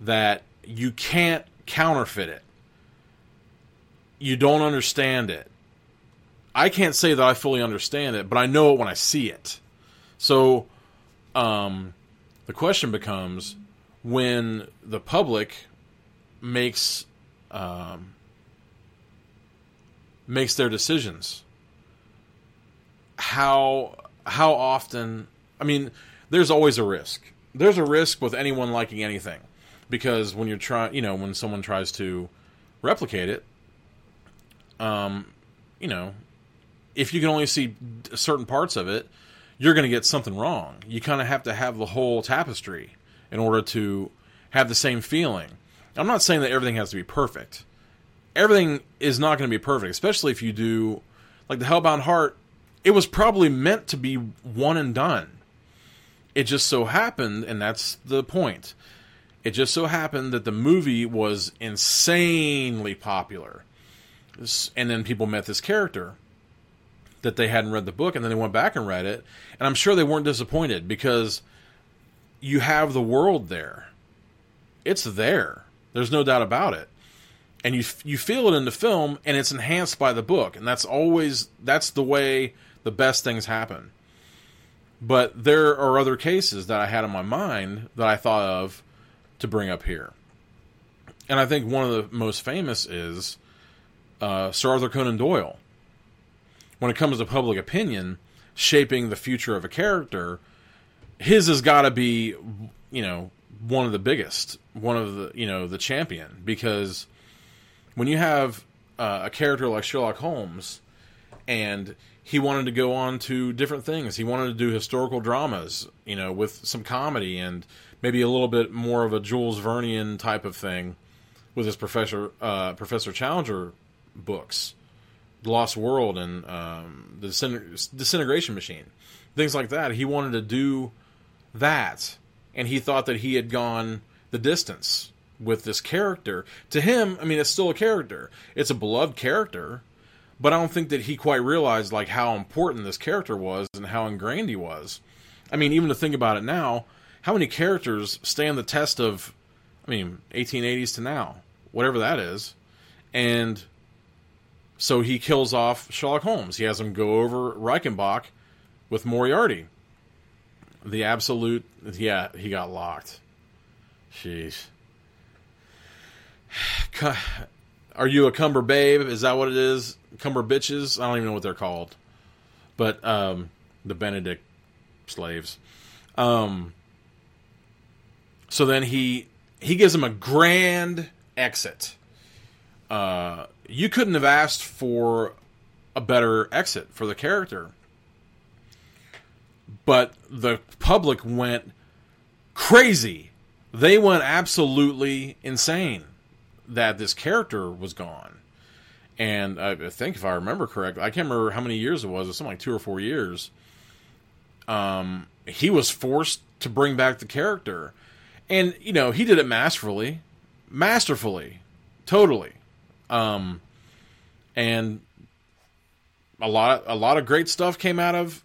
that you can't counterfeit it. You don't understand it. I can't say that I fully understand it, but I know it when I see it. So, um, the question becomes when the public makes um, makes their decisions. How how often? I mean, there's always a risk. There's a risk with anyone liking anything because when you're trying, you know, when someone tries to replicate it, um, you know, if you can only see certain parts of it, you're going to get something wrong. You kind of have to have the whole tapestry in order to have the same feeling. I'm not saying that everything has to be perfect. Everything is not going to be perfect, especially if you do like the Hellbound Heart. It was probably meant to be one and done. It just so happened, and that's the point. It just so happened that the movie was insanely popular. And then people met this character that they hadn't read the book, and then they went back and read it. And I'm sure they weren't disappointed because you have the world there. It's there. There's no doubt about it. And you you feel it in the film, and it's enhanced by the book, and that's always that's the way the best things happen. But there are other cases that I had in my mind that I thought of to bring up here. And I think one of the most famous is uh, Sir Arthur Conan Doyle. When it comes to public opinion shaping the future of a character, his has got to be, you know, one of the biggest, one of the, you know, the champion. Because when you have uh, a character like Sherlock Holmes and he wanted to go on to different things. He wanted to do historical dramas, you know, with some comedy and maybe a little bit more of a Jules Vernean type of thing with his Professor uh, Professor Challenger books, The Lost World and um, the Disintegration Machine, things like that. He wanted to do that, and he thought that he had gone the distance with this character. To him, I mean, it's still a character. It's a beloved character but I don't think that he quite realized like how important this character was and how ingrained he was. I mean, even to think about it now, how many characters stand the test of, I mean, 1880s to now, whatever that is, and so he kills off Sherlock Holmes. He has him go over Reichenbach with Moriarty. The absolute, yeah, he got locked. Jeez. [sighs] Are you a cumber babe? Is that what it is? Cumber bitches? I don't even know what they're called. But um, the Benedict slaves. Um, so then he he gives him a grand exit. Uh, you couldn't have asked for a better exit for the character. But the public went crazy. They went absolutely insane that this character was gone. And I think, if I remember correctly, I can't remember how many years it was. It was something like two or four years. Um, he was forced to bring back the character, and you know he did it masterfully, masterfully, totally. Um, and a lot, a lot of great stuff came out of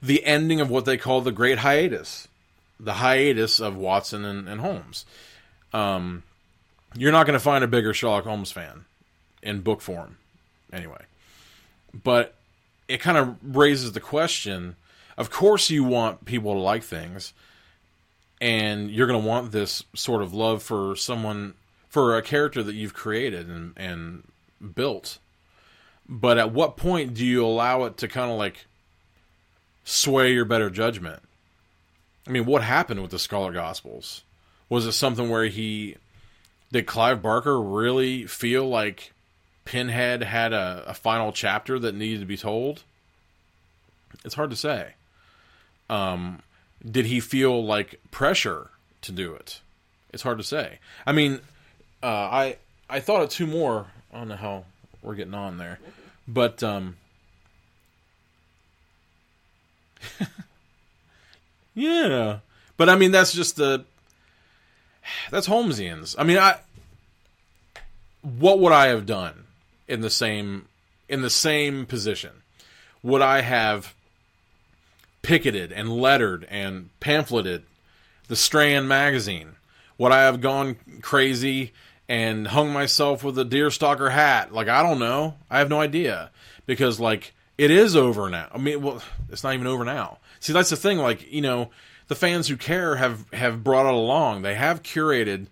the ending of what they call the Great Hiatus, the hiatus of Watson and, and Holmes. Um, you're not going to find a bigger Sherlock Holmes fan in book form, anyway. But it kind of raises the question. Of course, you want people to like things, and you're going to want this sort of love for someone, for a character that you've created and, and built. But at what point do you allow it to kind of like sway your better judgment? I mean, what happened with the Scarlet Gospels? Was it something where he did Clive Barker really feel like Pinhead had a, a, final chapter that needed to be told? It's hard to say. Um, did he feel like pressure to do it? It's hard to say. I mean, uh, I I thought of two more. I don't know how we're getting on there, but um, [laughs] yeah. But I mean, that's just the that's Holmesians. I mean, I what would I have done in the same in the same position? Would I have picketed and lettered and pamphleted the Strand magazine? Would I have gone crazy and hung myself with a deerstalker hat? Like I don't know. I have no idea because like it is over now. I mean, well, it's not even over now. See, that's the thing. Like you know, the fans who care have have brought it along. They have curated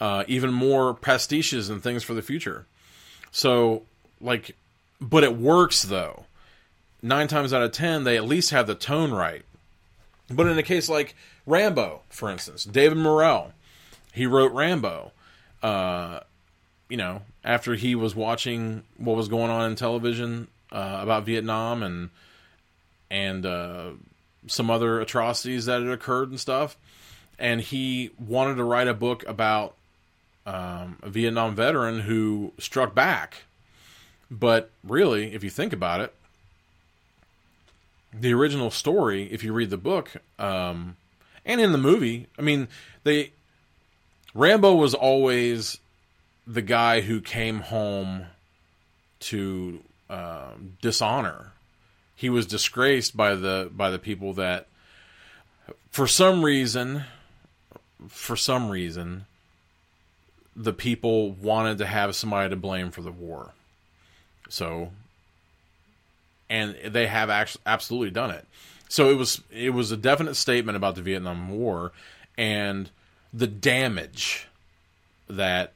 uh, even more pastiches and things for the future. So, like, but it works though. Nine times out of ten, they at least have the tone right. But in a case like Rambo, for instance, David Morrell, he wrote Rambo. Uh, you know, after he was watching what was going on in television uh, about Vietnam and and uh, some other atrocities that had occurred and stuff, and he wanted to write a book about um, a Vietnam veteran who struck back. But really, if you think about it, the original story, if you read the book, um, and in the movie, I mean, they Rambo was always the guy who came home to uh, dishonor. He was disgraced by the by the people that, for some reason, for some reason, the people wanted to have somebody to blame for the war. So, and they have actually absolutely done it. So it was it was a definite statement about the Vietnam War and the damage that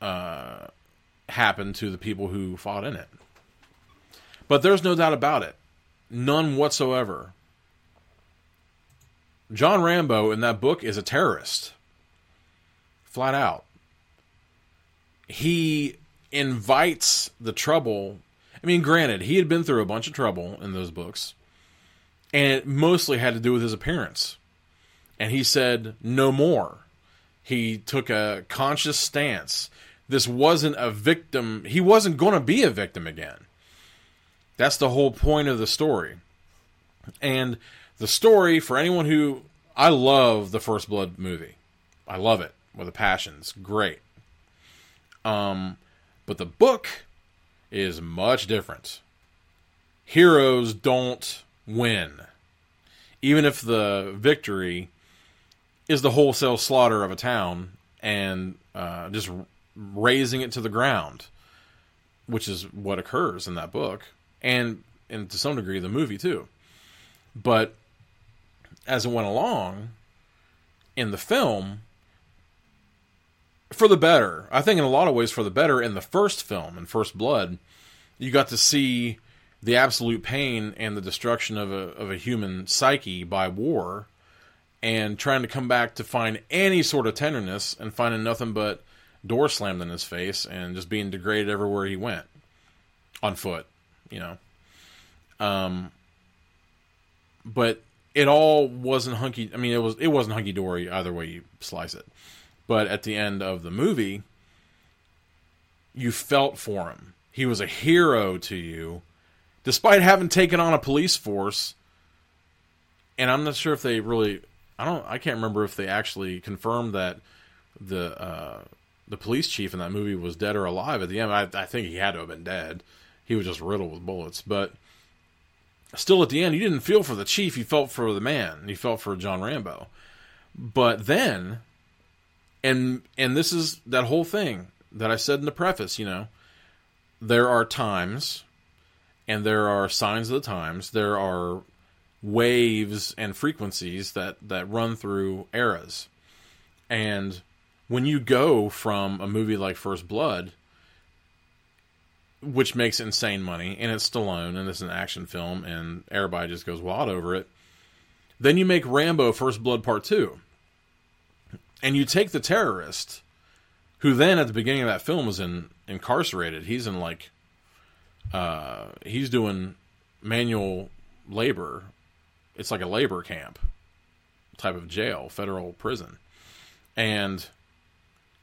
uh, happened to the people who fought in it. But there's no doubt about it, none whatsoever. John Rambo in that book is a terrorist flat out. He invites the trouble. I mean, granted, he had been through a bunch of trouble in those books, and it mostly had to do with his appearance. And he said, no more. He took a conscious stance. This wasn't a victim. He wasn't going to be a victim again. That's the whole point of the story. And the story, for anyone who. I love the First Blood movie. I love it with the passions. Great. Um, but the book is much different. Heroes don't win, even if the victory is the wholesale slaughter of a town and uh, just razing it to the ground, which is what occurs in that book, and and to some degree the movie too. But as it went along in the film, for the better. I think in a lot of ways for the better. In the first film, in First Blood, you got to see the absolute pain and the destruction of a of a human psyche by war, and trying to come back to find any sort of tenderness and finding nothing but door slammed in his face and just being degraded everywhere he went on foot, you know. Um, but it all wasn't hunky. I mean, it was it wasn't hunky dory either way you slice it. But at the end of the movie, you felt for him. He was a hero to you, despite having taken on a police force. And I'm not sure if they really. I don't. I can't remember if they actually confirmed that the uh, the police chief in that movie was dead or alive at the end. I, I think he had to have been dead. He was just riddled with bullets, but still at the end you didn't feel for the chief you felt for the man you felt for john rambo but then and and this is that whole thing that I said in the preface, you know, there are times and there are signs of the times, there are waves and frequencies that that run through eras. And when you go from a movie like First Blood which makes insane money and it's Stallone and it's an action film and everybody just goes wild over it. Then you make Rambo First Blood Part 2 and you take the terrorist, who then at the beginning of that film was in incarcerated. He's in like, uh, he's doing manual labor. It's like a labor camp type of jail, federal prison, and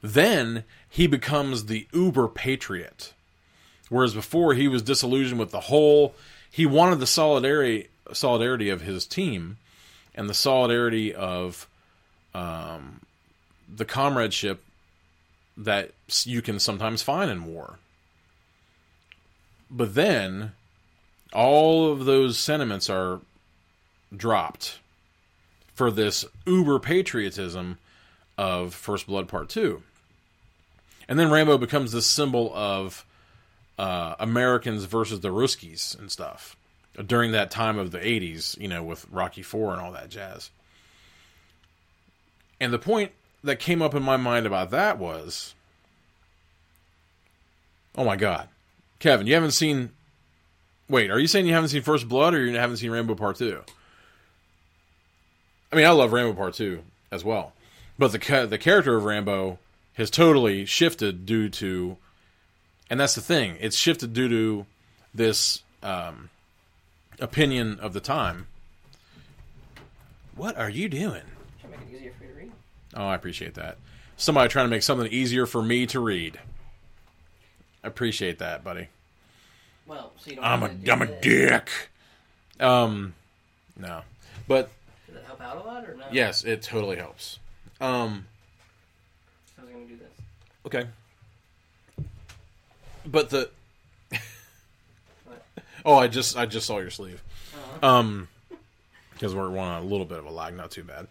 then he becomes the uber patriot. Whereas before he was disillusioned with the whole, he wanted the solidarity solidarity of his team and the solidarity of um, the comradeship that you can sometimes find in war. But then all of those sentiments are dropped for this uber patriotism of First Blood Part 2. And then Rambo becomes this symbol of uh, Americans versus the Ruskies and stuff during that time of the 80s, you know, with Rocky 4 and all that jazz. And the point that came up in my mind about that was oh my God. Kevin, you haven't seen. Wait, are you saying you haven't seen First Blood or you haven't seen Rambo Part 2? I mean, I love Rambo Part 2 as well. But the, the character of Rambo has totally shifted due to. And that's the thing. It's shifted due to this um, opinion of the time. What are you doing? Trying to make it easier for you to read. Oh, I appreciate that. Somebody trying to make something easier for me to read. I appreciate that, buddy. Well, so you don't I'm a have to do I'm a this. dick. Um, no, but Does that help out a lot or no? yes, it totally helps. Um, I was going to do this. okay, but the What? oh, I just I just saw your sleeve. Uh-huh. Um, because we're on a little bit of a lag, not too bad.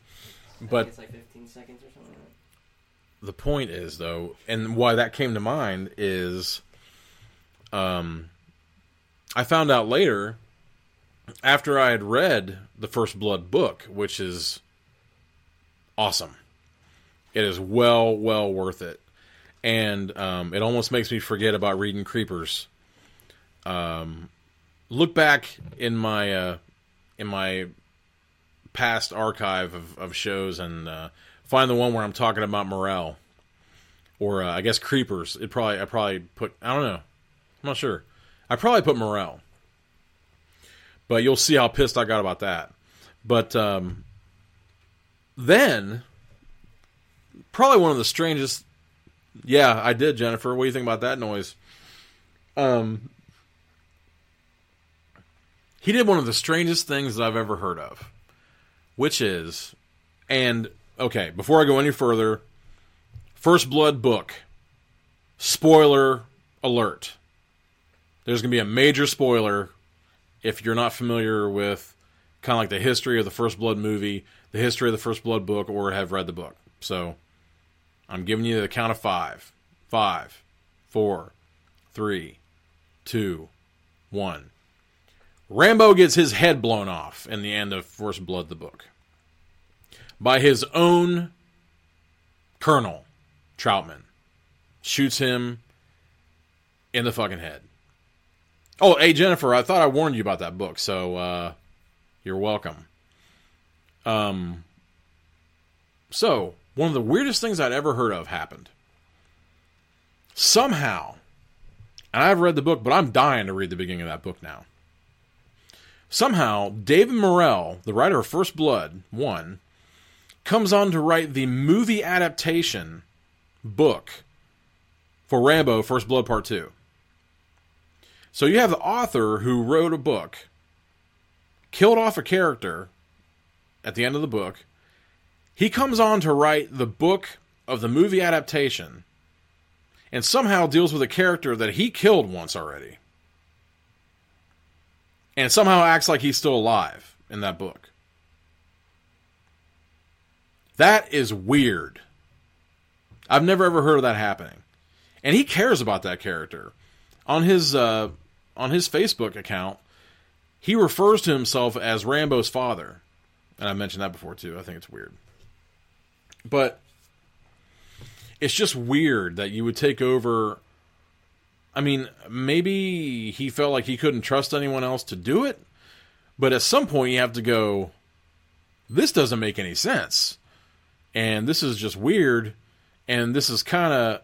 But it's like 15 seconds or something. like the point is though and why that came to mind is um i found out later after i had read the first blood book which is awesome. It is well well worth it. And um, it almost makes me forget about reading creepers. Um, look back in my uh, in my past archive of, of shows and uh, find the one where I'm talking about Morrell or uh, I guess Creepers. It probably I probably put I don't know. I'm not sure. I probably put Morrell, but you'll see how pissed I got about that. But um, then probably one of the strangest. Yeah, I did, Jennifer. What do you think about that noise? Um, he did one of the strangest things that I've ever heard of, which is, and okay, before I go any further, First Blood book, spoiler alert. There's going to be a major spoiler if you're not familiar with kind of like the history of the First Blood movie, the history of the First Blood book, or have read the book. So I'm giving you the count of five. Five, four, three, two, one. Rambo gets his head blown off in the end of First Blood, the book, by his own colonel, Trautman. Shoots him in the fucking head. Oh, hey, Jennifer, I thought I warned you about that book, so uh, you're welcome. Um, so, one of the weirdest things I'd ever heard of happened. Somehow, and I've read the book, but I'm dying to read the beginning of that book now. Somehow, David Morrell, the writer of First Blood 1, comes on to write the movie adaptation book for Rambo First Blood Part 2. So you have the author who wrote a book, killed off a character at the end of the book. He comes on to write the book of the movie adaptation and somehow deals with a character that he killed once already. And somehow acts like he's still alive in that book. That is weird. I've never ever heard of that happening. And he cares about that character. On his uh, on his Facebook account, he refers to himself as Rambo's father. And I mentioned that before too. I think it's weird. But it's just weird that you would take over I mean, maybe he felt like he couldn't trust anyone else to do it, but at some point you have to go this doesn't make any sense. And this is just weird and this is kind of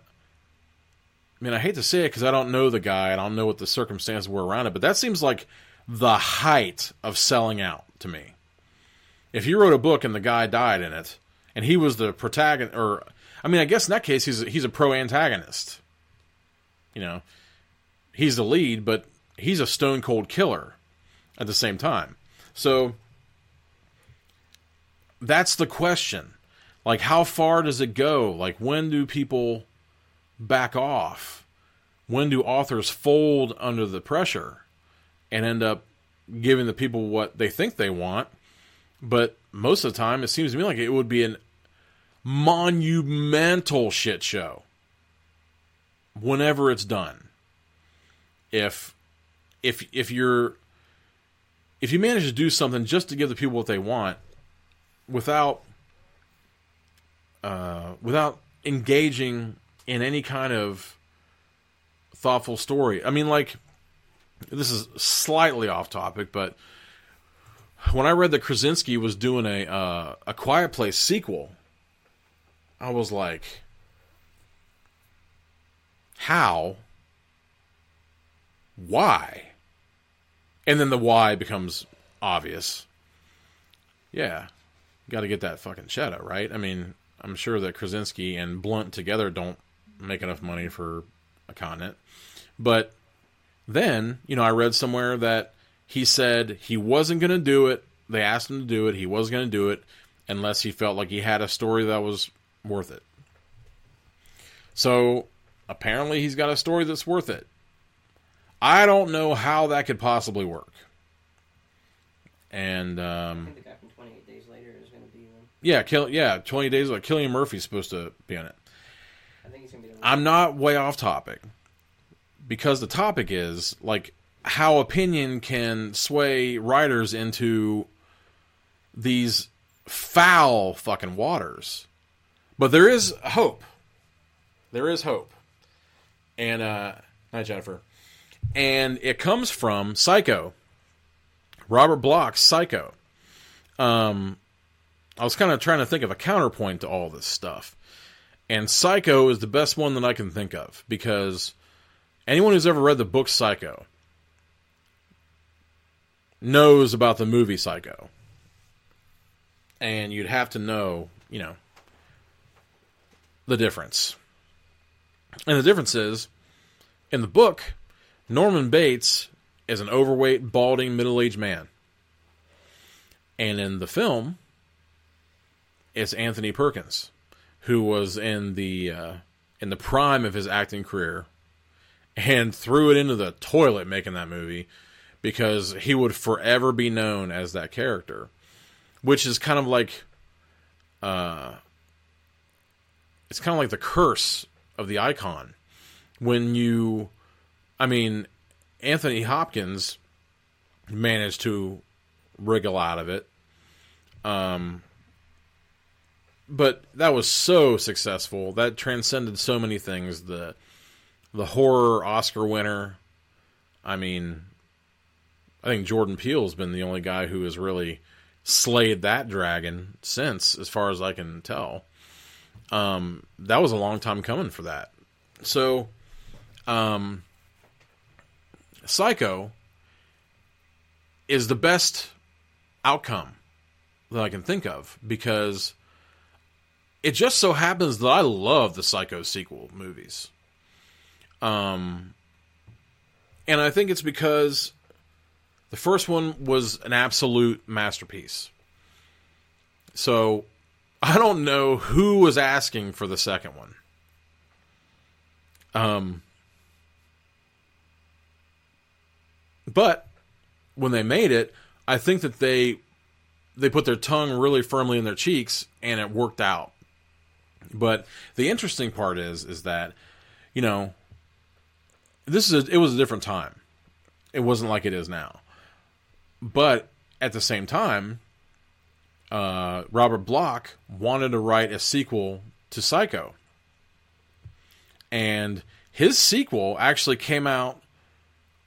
I mean, I hate to say it because I don't know the guy. And I don't know what the circumstances were around it, but that seems like the height of selling out to me. If you wrote a book and the guy died in it, and he was the protagonist, or I mean, I guess in that case, he's he's a pro antagonist. You know, he's the lead, but he's a stone cold killer at the same time. So that's the question. Like, how far does it go? Like, when do people back off? When do authors fold under the pressure and end up giving the people what they think they want? But most of the time, it seems to me like it would be an monumental shit show whenever it's done. If if if you're if you manage to do something just to give the people what they want without uh, without engaging in any kind of thoughtful story. I mean, like this is slightly off topic, but when I read that Krasinski was doing a uh, a Quiet Place sequel, I was like, how? Why? And then the why becomes obvious. Yeah, got to get that fucking shadow right. I mean, I'm sure that Krasinski and Blunt together don't make enough money for a continent, but then you know I read somewhere that he said he wasn't going to do it. They asked him to do it. He wasn't going to do it unless he felt like he had a story that was worth it. So apparently he's got a story that's worth it. I don't know how that could possibly work. And I um, think the guy from 28 Days Later is going to be one. yeah, kill yeah, twenty days like Cillian Murphy's supposed to be on it. I think he's going to be. I'm not way off topic because the topic is like how opinion can sway writers into these foul fucking waters. But there is hope. There is hope. And uh night Jennifer. And it comes from Psycho. Robert Bloch's Psycho. Um I was kind of trying to think of a counterpoint to all this stuff. And Psycho is the best one that I can think of because anyone who's ever read the book Psycho knows about the movie Psycho. And you'd have to know, you know, the difference. And the difference is in the book, Norman Bates is an overweight, balding, middle aged man. And in the film, it's Anthony Perkins, who was in the uh, in the prime of his acting career, and threw it into the toilet making that movie because he would forever be known as that character, which is kind of like, uh, it's kind of like the curse of the icon when you, I mean, Anthony Hopkins managed to wriggle out of it. Um, but that was so successful that transcended so many things. The the horror Oscar winner. I mean, I think Jordan Peele's been the only guy who has really slayed that dragon since, as far as I can tell. Um, that was a long time coming for that. So, um, Psycho is the best outcome that I can think of because it just so happens that I love the Psycho sequel movies. Um, and I think it's because the first one was an absolute masterpiece. So I don't know who was asking for the second one. Um, but when they made it, I think that they they put their tongue really firmly in their cheeks and it worked out. But the interesting part is is that you know this is a, it was a different time. It wasn't like it is now. But at the same time, uh, Robert Bloch wanted to write a sequel to Psycho. And his sequel actually came out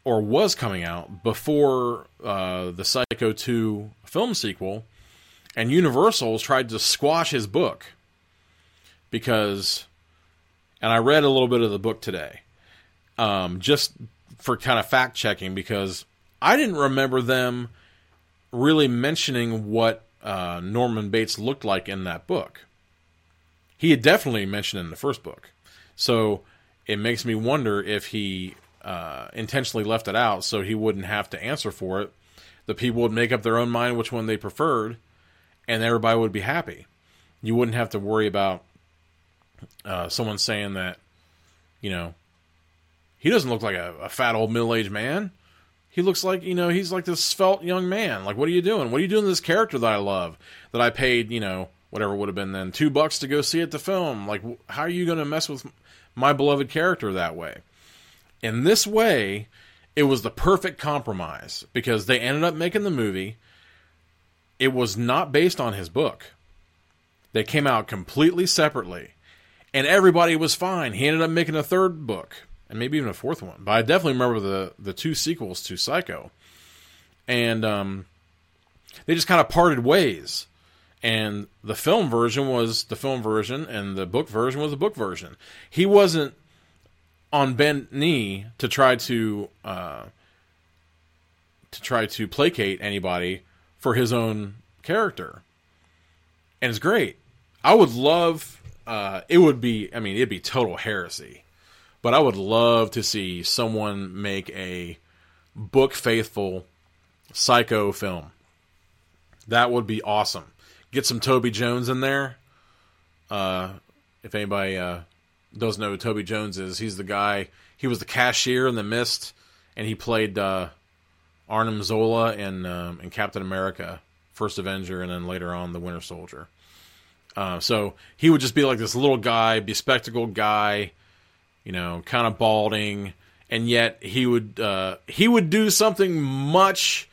or was coming out before uh, the Psycho 2 film sequel, and Universal's tried to squash his book because, and I read a little bit of the book today, um, just for kind of fact checking because I didn't remember them really mentioning what uh, Norman Bates looked like in that book. he had definitely mentioned in the first book. So it makes me wonder if he uh, intentionally left it out so he wouldn't have to answer for it. The people would make up their own mind which one they preferred, and everybody would be happy. You wouldn't have to worry about uh, someone saying that, you know, he doesn't look like a, a fat old middle aged man. He looks like, you know, he's like this svelte young man. Like, what are you doing? What are you doing to this character that I love? That I paid, you know, whatever would have been then, two bucks to go see at the film. Like, how are you going to mess with my beloved character that way? In this way, it was the perfect compromise because they ended up making the movie. It was not based on his book. They came out completely separately, and everybody was fine. He ended up making a third book and maybe even a fourth one. But I definitely remember the the two sequels to Psycho, and um, they just kind of parted ways. And the film version was the film version, and the book version was the book version. He wasn't on bent knee to try to uh, to try to placate anybody for his own character, and it's great. I would love. Uh, it would be. I mean, it'd be total heresy but I would love to see someone make a book faithful psycho film. That would be awesome. Get some Toby Jones in there. Uh, if anybody uh, doesn't know who Toby Jones is, he's the guy. He was the cashier in The Mist, and he played uh, Arnim Zola in um, in Captain America, First Avenger, and then later on the Winter Soldier. Uh, so he would just be like this little guy, bespectacled guy you know, kind of balding, and yet he would uh, he would do something much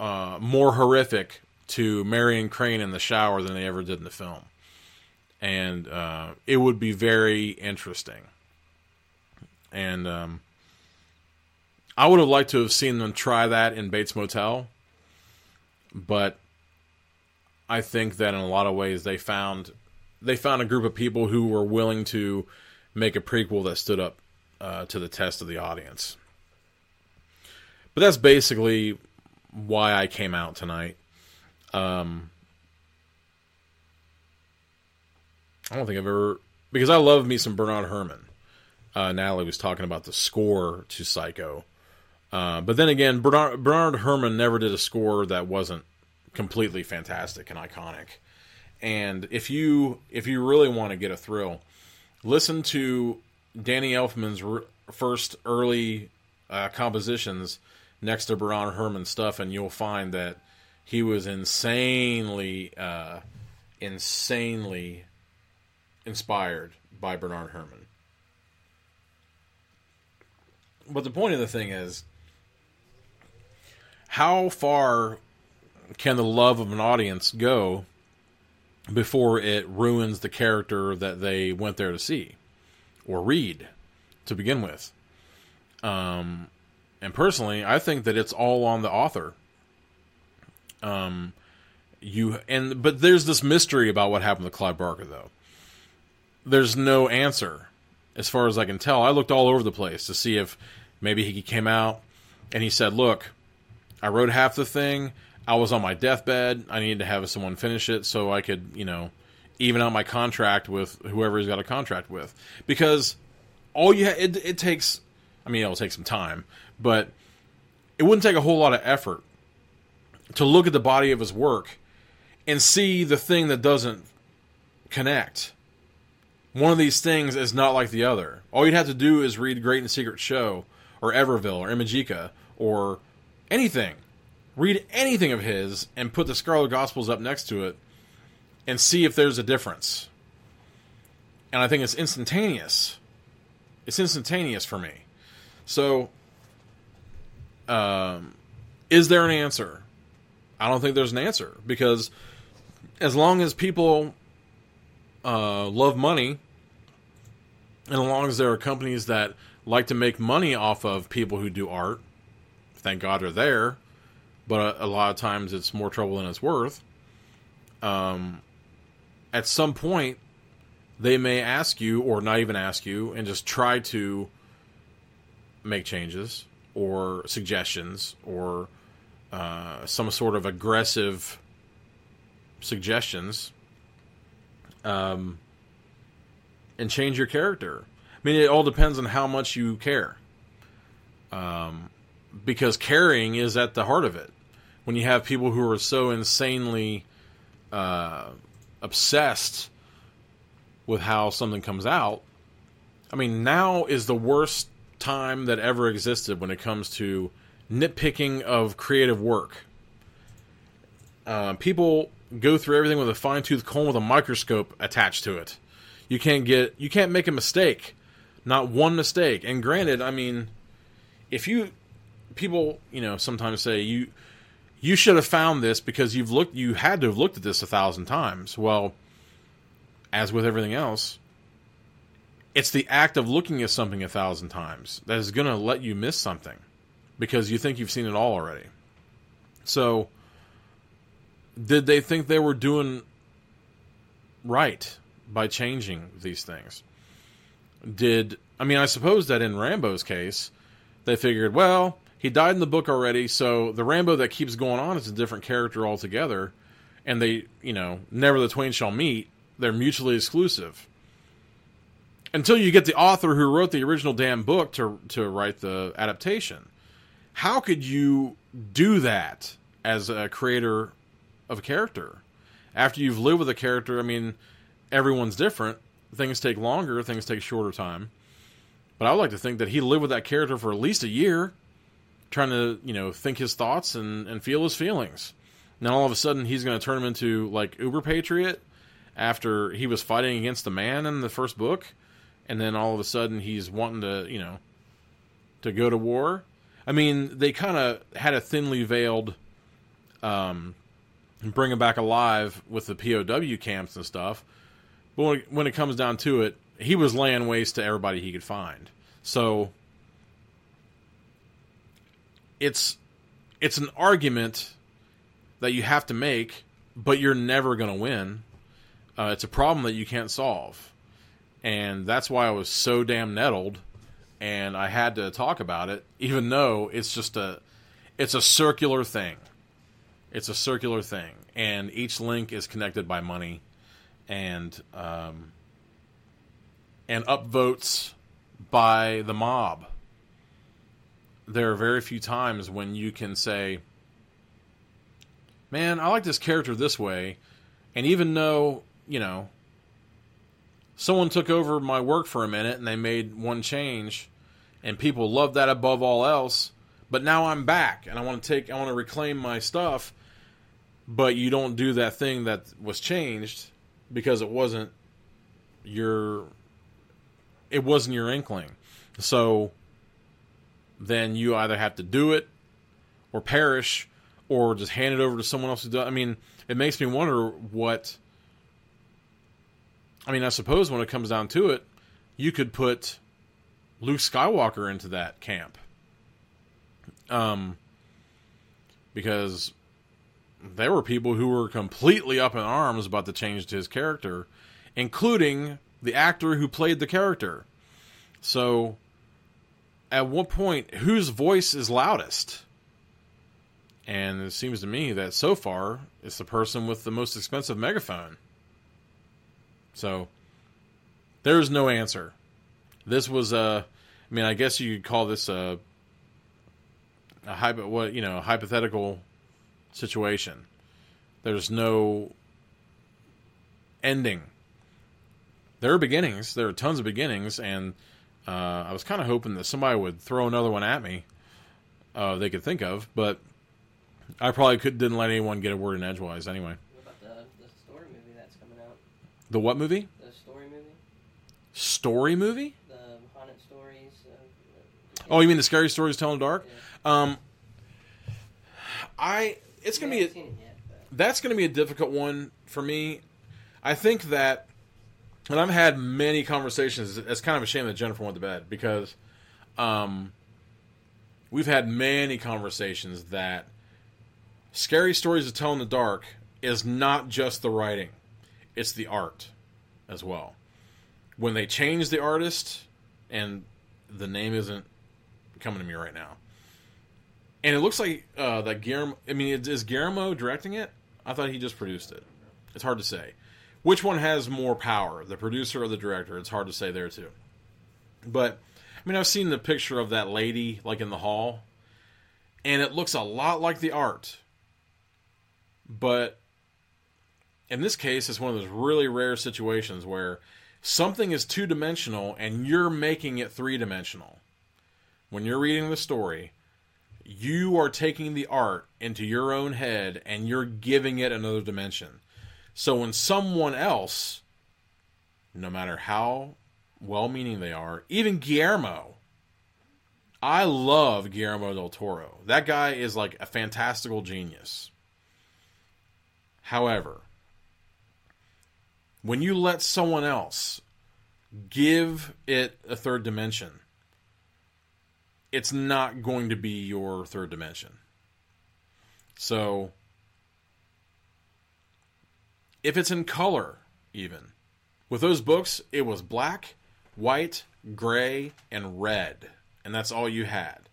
uh, more horrific to Marion Crane in the shower than they ever did in the film, and uh, it would be very interesting. And um, I would have liked to have seen them try that in Bates Motel, but I think that in a lot of ways they found they found a group of people who were willing to make a prequel that stood up uh, to the test of the audience. But that's basically why I came out tonight. Um, I don't think I've ever because I love me some Bernard Herrmann. Uh, Natalie was talking about the score to Psycho, uh, but then again, Bernard, Bernard Herrmann never did a score that wasn't completely fantastic and iconic. And if you if you really want to get a thrill, listen to Danny Elfman's r- first early uh, compositions next to Bernard Herrmann stuff, and you'll find that he was insanely, uh, insanely inspired by Bernard Herrmann. But the point of the thing is, how far can the love of an audience go before it ruins the character that they went there to see or read to begin with. Um, and personally, I think that it's all on the author. Um, you and but there's this mystery about what happened to Clive Barker, though. There's no answer, as far as I can tell. I looked all over the place to see if maybe he came out and he said, "Look, I wrote half the thing. I was on my deathbed. I needed to have someone finish it so I could, you know, even out my contract with whoever he's got a contract with. Because all you ha- it, it takes, I mean, it'll take some time, but it wouldn't take a whole lot of effort to look at the body of his work and see the thing that doesn't connect. One of these things is not like the other. All you'd have to do is read Great and Secret Show or Everville or Imajica or anything read anything of his and put the Scarlet Gospels up next to it and see if there's a difference. And I think it's instantaneous. It's instantaneous for me. So, um, is there an answer? I don't think there's an answer because as long as people uh, love money, and as long as there are companies that like to make money off of people who do art, thank God they're there but a, a, lot of times it's more trouble than it's worth. Um, at some point, they may ask you, or not even ask you, and just try to make changes or suggestions or uh, some sort of aggressive suggestions. um, and change your character. I mean, it all depends on how much you care. Um, because caring is at the heart of it. When you have people who are so insanely uh, obsessed with how something comes out, I mean, now is the worst time that ever existed when it comes to nitpicking of creative work. Uh, people go through everything with a fine tooth comb with a microscope attached to it. You can't get you can't make a mistake, not one mistake. And granted, I mean, if you people you know sometimes say you you should have found this because you've looked you had to have looked at this a thousand times. Well, as with everything else, it's the act of looking at something a thousand times that is going to let you miss something because you think you've seen it all already. So, did they think they were doing right by changing these things? Did I mean I suppose that in Rambo's case, they figured, well, he died in the book already, so the Rambo that keeps going on is a different character altogether, and they, you know, never the twain shall meet. They're mutually exclusive. Until you get the author who wrote the original damn book to to write the adaptation. How could you do that as a creator of a character? After you've lived with a character, I mean, everyone's different. Things take longer, things take shorter time. But I would like to think that he lived with that character for at least a year, trying to, you know, think his thoughts and, and feel his feelings. Now all of a sudden he's going to turn him into like Uber Patriot after he was fighting against the man in the first book, and then all of a sudden he's wanting to, you know, to go to war. I mean, they kind of had a thinly veiled um, bring him back alive with the POW camps and stuff. But when, when it comes down to it, he was laying waste to everybody he could find. So it's it's an argument that you have to make, but you're never going to win. Uh, it's a problem that you can't solve, and that's why I was so damn nettled, and I had to talk about it, even though it's just a it's a circular thing. It's a circular thing, and each link is connected by money, and um, and upvotes by the mob. There are very few times when you can say, "Man, I like this character this way," and even though you know someone took over my work for a minute and they made one change, and people loved that above all else, but now I'm back and I want to take, I want to reclaim my stuff, but you don't do that thing that was changed because it wasn't your it wasn't your inkling. So then you either have to do it or perish or just hand it over to someone else who does. I mean, it makes me wonder what. I mean, I suppose when it comes down to it, you could put Luke Skywalker into that camp. Um, because there were people who were completely up in arms about the change to his character, including the actor who played the character. So, at what point, whose voice is loudest? And it seems to me that so far, it's the person with the most expensive megaphone. So, there's no answer. This was a, I mean, I guess you could call this a, a hypo, what you know, hypothetical situation. There's no ending. There are beginnings. There are tons of beginnings, and uh, I was kind of hoping that somebody would throw another one at me. Uh, they could think of, but I probably could didn't let anyone get a word in edgewise anyway. What about the, the story movie that's coming out? The what movie? The story movie? Story movie? The haunted stories? Of, Oh, you mean the scary stories telling dark? Yeah. Um, I it's gonna I be a, yet, that's going to be a difficult one for me. I think that, and I've had many conversations. It's kind of a shame that Jennifer went to bed because, um, we've had many conversations that scary stories to tell in the dark is not just the writing; it's the art as well. When they change the artist, and the name isn't coming to me right now. And it looks like uh, that Guillermo. I mean, is Guillermo directing it? I thought he just produced it. It's hard to say. Which one has more power, the producer or the director? It's hard to say there too. But I mean, I've seen the picture of that lady like in the hall, and it looks a lot like the art. But in this case, it's one of those really rare situations where something is two dimensional and you're making it three dimensional. When you're reading the story, you are taking the art into your own head and you're giving it another dimension. So when someone else, no matter how well meaning they are, even Guillermo, I love Guillermo del Toro. That guy is like a fantastical genius. However, when you let someone else give it a third dimension, it's not going to be your third dimension. So, if it's in color, even with those books, it was black, white, gray, and red, and that's all you had.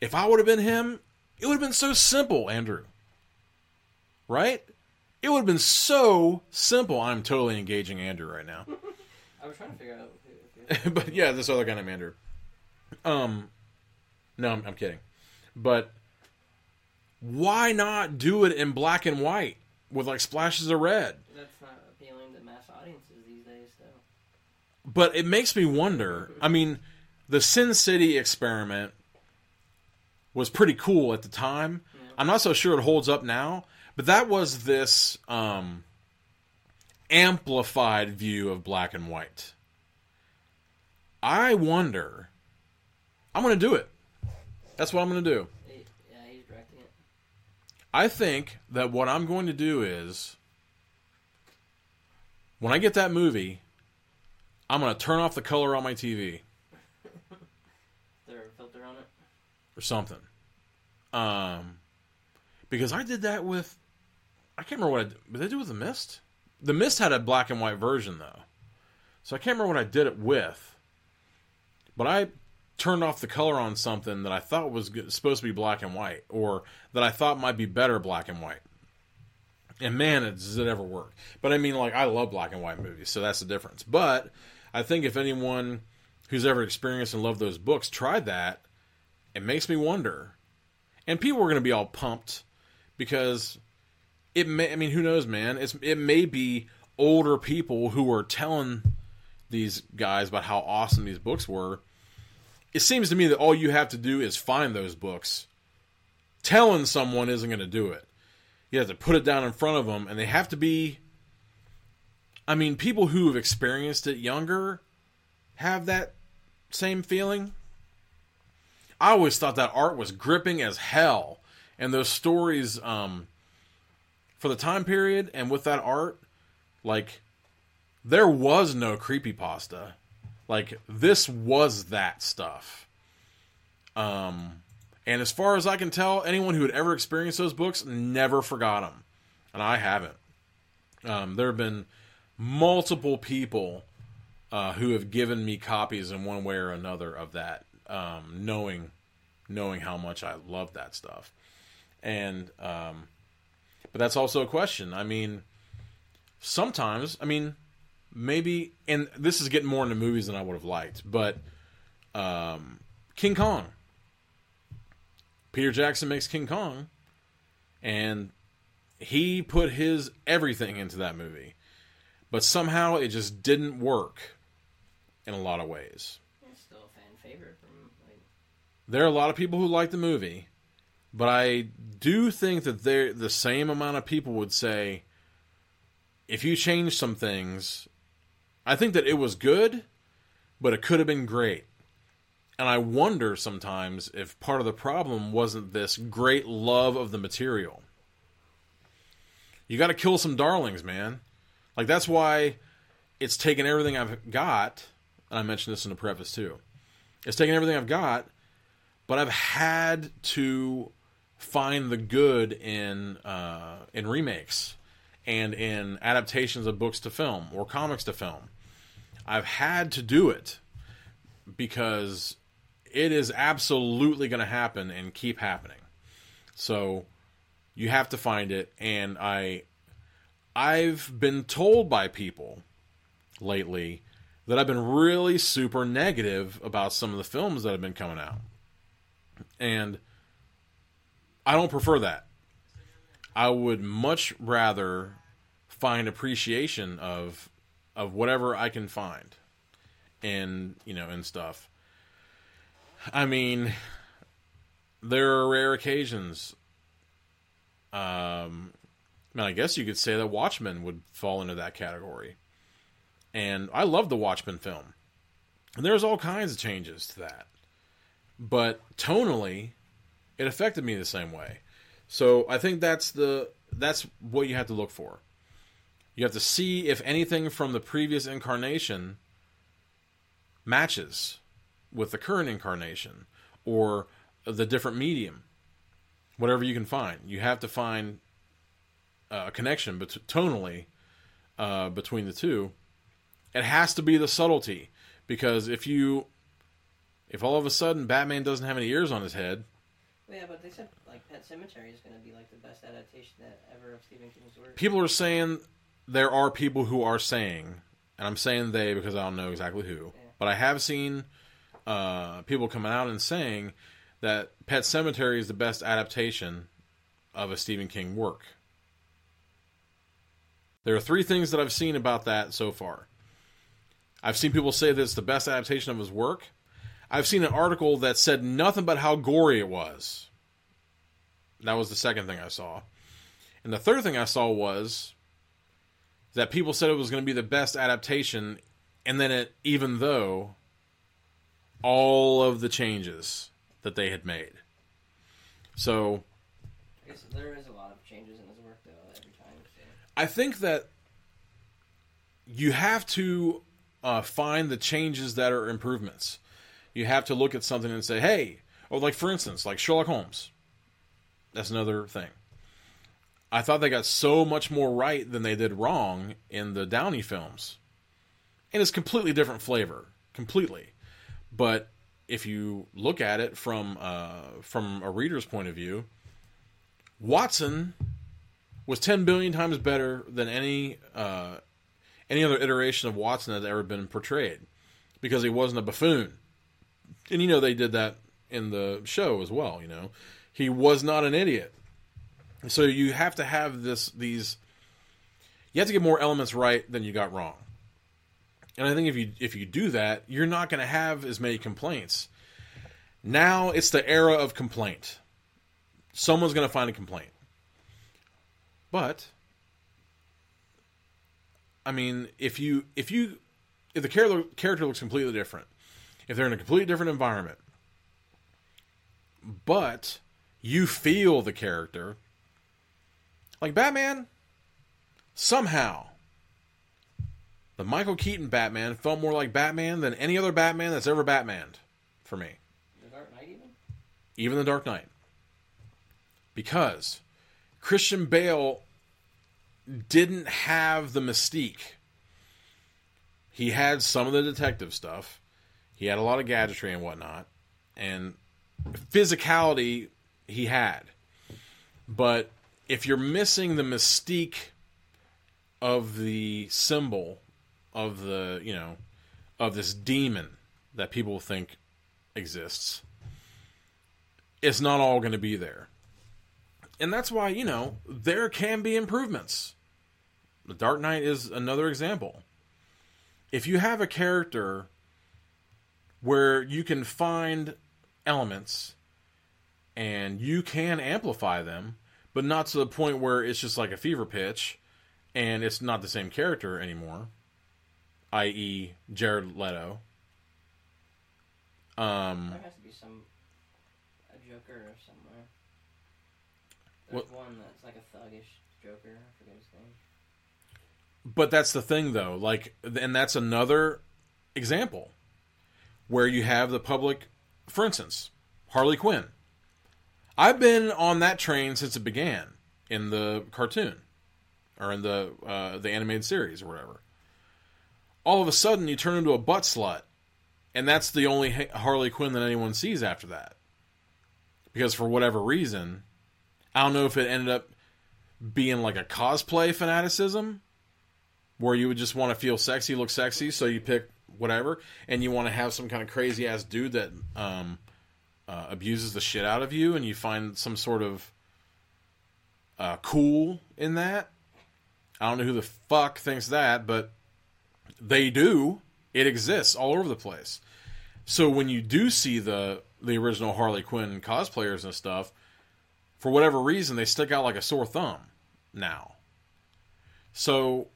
If I would have been him, it would have been so simple, Andrew. Right? It would have been so simple. I'm totally engaging Andrew right now. [laughs] I was trying to figure out. Who, [laughs] but yeah, this other guy named Andrew. Um, no, I'm, I'm kidding. But why not do it in black and white with like splashes of red? that's not appealing to mass audiences these days, though. But it makes me wonder. I mean, the Sin City experiment was pretty cool at the time. I'm not so sure it holds up now, but that was this um, amplified view of black and white. I wonder. I'm going to do it. That's what I'm going to do. He, yeah, he's directing it. I think that what I'm going to do is when I get that movie, I'm going to turn off the color on my TV there a filter on it? or something. Um, because I did that with, I can't remember what I did. Did I do with the Mist? The Mist had a black and white version though, so I can't remember what I did it with. But I turned off the color on something that I thought was supposed to be black and white, or that I thought might be better black and white. And man, it, does it ever work? But I mean, like I love black and white movies, so that's the difference. But I think if anyone who's ever experienced and loved those books tried that, it makes me wonder. And people are going to be all pumped because it may. I mean, who knows, man? It's it may be older people who are telling these guys about how awesome these books were. It seems to me that all you have to do is find those books. Telling someone isn't going to do it. You have to put it down in front of them, and they have to be. I mean, people who have experienced it younger have that same feeling. I always thought that art was gripping as hell, and those stories, um, for the time period and with that art, like there was no creepy pasta. Like this was that stuff. Um, and as far as I can tell, anyone who had ever experienced those books never forgot them, and I haven't. Um, there have been multiple people uh, who have given me copies in one way or another of that, um, knowing knowing how much I love that stuff. And um, but that's also a question. I mean, sometimes, I mean, maybe, and this is getting more into movies than I would have liked, but um, King Kong. Peter Jackson makes King Kong, and he put his everything into that movie, but somehow it just didn't work in a lot of ways. It's still a fan favorite from like There are a lot of people who like the movie, but I do think that there the same amount of people would say if you change some things, I think that it was good, but it could have been great. And I wonder sometimes if part of the problem wasn't this great love of the material. You got to kill some darlings, man. Like that's why it's taken everything I've got, and I mentioned this in the preface too. It's taken everything I've got, but I've had to find the good in uh, in remakes and in adaptations of books to film or comics to film. I've had to do it because it is absolutely going to happen and keep happening. So you have to find it, and I I've been told by people lately that I've been really super negative about some of the films that have been coming out. And I don't prefer that. I would much rather find appreciation of of whatever I can find and you know and stuff. I mean, there are rare occasions. Um, I mean, I guess you could say that Watchmen would fall into that category. And I love the Watchmen film. And there's all kinds of changes to that. But tonally, it affected me the same way. So I think that's the that's what you have to look for. You have to see if anything from the previous incarnation matches with the current incarnation or the different medium. Whatever you can find, you have to find a connection, but tonally uh, between the two. It has to be the subtlety because if you if all of a sudden Batman doesn't have any ears on his head, yeah, but they said like Pet Sematary is going to be like the best adaptation that ever of Stephen King's work. people are saying there are people who are saying, and I'm saying they because I don't know exactly who, but I have seen uh, people coming out and saying that Pet Sematary is the best adaptation of a Stephen King work. There are three things that I've seen about that so far. I've seen people say that it's the best adaptation of his work. I've seen an article that said nothing but how gory it was. That was the second thing I saw. And the third thing I saw was that people said it was going to be the best adaptation, and then it, even though all of the changes that they had made. So I guess there is a lot of changes in his work though every time. So. I think that you have to uh, find the changes that are improvements. You have to look at something and say, hey, or like for instance, like Sherlock Holmes. That's another thing. I thought they got so much more right than they did wrong in the Downey films. And it's completely different flavor, completely. But if you look at it from uh, from a reader's point of view, Watson was 10 billion times better than any uh, any other iteration of Watson that's ever been portrayed because he wasn't a buffoon. And you know they did that in the show as well, you know. He was not an idiot. So you have to have this these you have to get more elements right than you got wrong. And I think if you if you do that, you're not going to have as many complaints. Now it's the era of complaint. Someone's going to find a complaint. But I mean, if you if you if the character character looks completely different, if they're in a completely different environment, but you feel the character, like Batman, somehow the Michael Keaton Batman felt more like Batman than any other Batman that's ever Batmaned for me. The Dark Knight even. Even the Dark Knight. Because Christian Bale didn't have the mystique. He had some of the detective stuff. He had a lot of gadgetry and whatnot. And physicality he had. But if you're missing the mystique of the symbol of the, you know, of this demon that people think exists, it's not all going to be there. And that's why, you know, there can be improvements. The Dark Knight is another example. If you have a character where you can find elements and you can amplify them, but not to the point where it's just like a fever pitch and it's not the same character anymore, i.e., Jared Leto. Um, There has to be some a Joker or somewhere. There's What- one that's like a thuggish Joker. I forget his name. but that's the thing, though. Like, and that's another example where you have the public, for instance, Harley Quinn. I've been on that train since it began in the cartoon or in the uh, the animated series or whatever. All of a sudden, you turn into a butt slut, and that's the only Harley Quinn that anyone sees after that. Because for whatever reason, I don't know if it ended up being like a cosplay fanaticism where you would just want to feel sexy, look sexy, so you pick whatever, and you want to have some kind of crazy ass dude that um, uh, abuses the shit out of you, and you find some sort of uh, cool in that. I don't know who the fuck thinks that, but they do. It exists all over the place. So when you do see the the original Harley Quinn cosplayers and stuff, for whatever reason, they stick out like a sore thumb now. So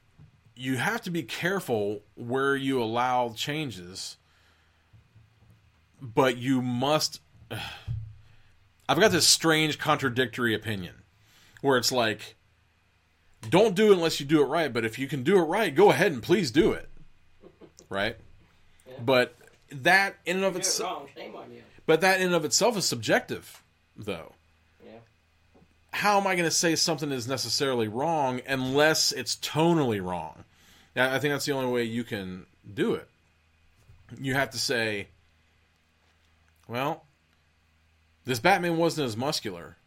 you have to be careful where you allow changes, but you must. [sighs] I've got this strange contradictory opinion where it's like, don't do it unless you do it right, but if you can do it right, go ahead and please do it. Right? Yeah. But that in and of itself wrong, shame on you. but that in and of itself is subjective though. Yeah. How am I going to say something is necessarily wrong unless it's tonally wrong? I think that's the only way you can do it. You have to say, well, this Batman wasn't as muscular.